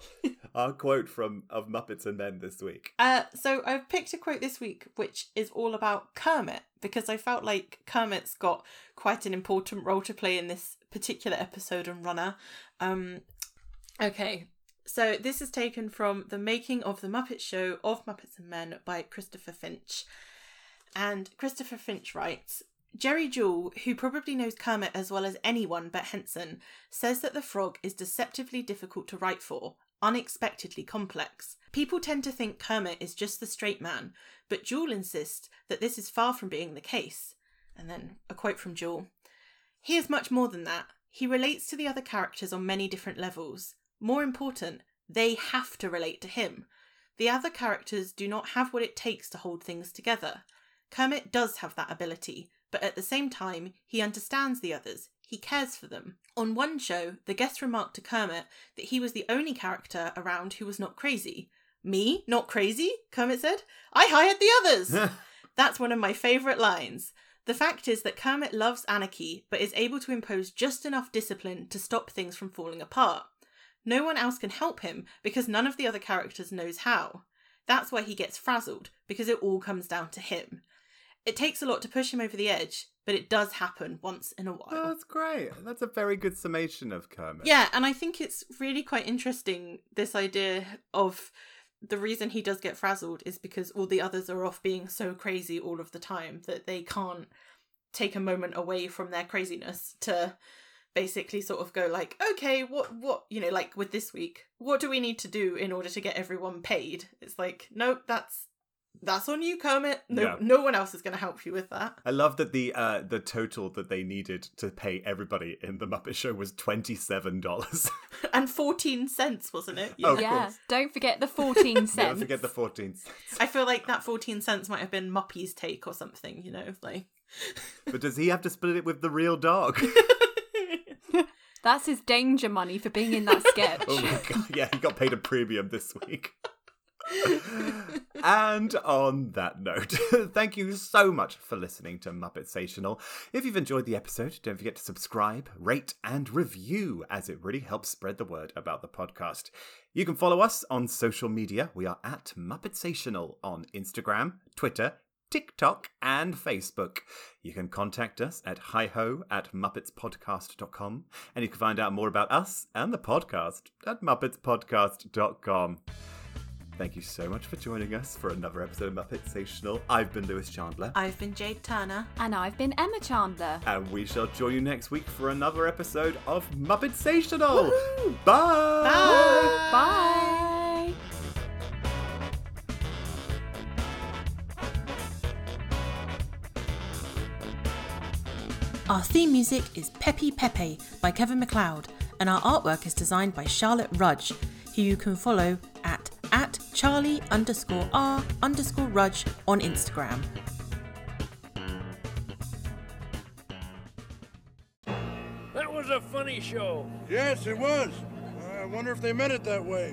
our quote from of Muppets and Men this week. Uh, so I've picked a quote this week, which is all about Kermit, because I felt like Kermit's got quite an important role to play in this particular episode and runner. Um, okay, so this is taken from The Making of the Muppet Show of Muppets and Men by Christopher Finch. And Christopher Finch writes Jerry Juhl, who probably knows Kermit as well as anyone but Henson, says that the frog is deceptively difficult to write for, unexpectedly complex. People tend to think Kermit is just the straight man, but Juhl insists that this is far from being the case. And then a quote from Juhl He is much more than that. He relates to the other characters on many different levels. More important, they have to relate to him. The other characters do not have what it takes to hold things together. Kermit does have that ability, but at the same time, he understands the others. He cares for them. On one show, the guest remarked to Kermit that he was the only character around who was not crazy. Me? Not crazy? Kermit said. I hired the others! That's one of my favourite lines. The fact is that Kermit loves anarchy, but is able to impose just enough discipline to stop things from falling apart. no one else can help him because none of the other characters knows how. That's why he gets frazzled, because it all comes down to him. It takes a lot to push him over the edge, but it does happen once in a while. Oh, that's great. That's a very good summation of Kermit. Yeah, and I think it's really quite interesting this idea of the reason he does get frazzled is because all the others are off being so crazy all of the time that they can't take a moment away from their craziness to basically sort of go like okay what what you know like with this week what do we need to do in order to get everyone paid it's like nope that's that's on you kermit no Yeah. no one else is going to help you with that I love that the uh, the total that they needed to pay everybody in the Muppet Show was twenty seven dollars. 14 wasn't it Oh, yeah, don't forget the 14 cents. Don't forget the fourteen cents. i feel like that 14 cents might have been muppy's take or something you know like But does he have to split it with the real dog? That's his danger money for being in that sketch. oh my god! Yeah, he got paid a premium this week. and on that note, thank you so much for listening to Muppet Stational. If you've enjoyed the episode, don't forget to subscribe, rate, and review, as it really helps spread the word about the podcast. You can follow us on social media. We are at Muppet Stational on Instagram, Twitter, TikTok, and Facebook. You can contact us at hiho at muppetspodcast.com, and you can find out more about us and the podcast at muppetspodcast.com. Thank you so much for joining us for another episode of Muppet Stational. I've been Lewis Chandler, i've been jade turner And I've been Emma Chandler. and we shall join you next week for another episode of Muppet Stational. Bye! Bye. Bye. Our theme music is Peppy Pepe by Kevin MacLeod, and our artwork is designed by Charlotte Rudge, who you can follow at, at Charlie underscore R underscore Rudge on Instagram. That was a funny show. Yes, it was. I wonder if they meant it that way.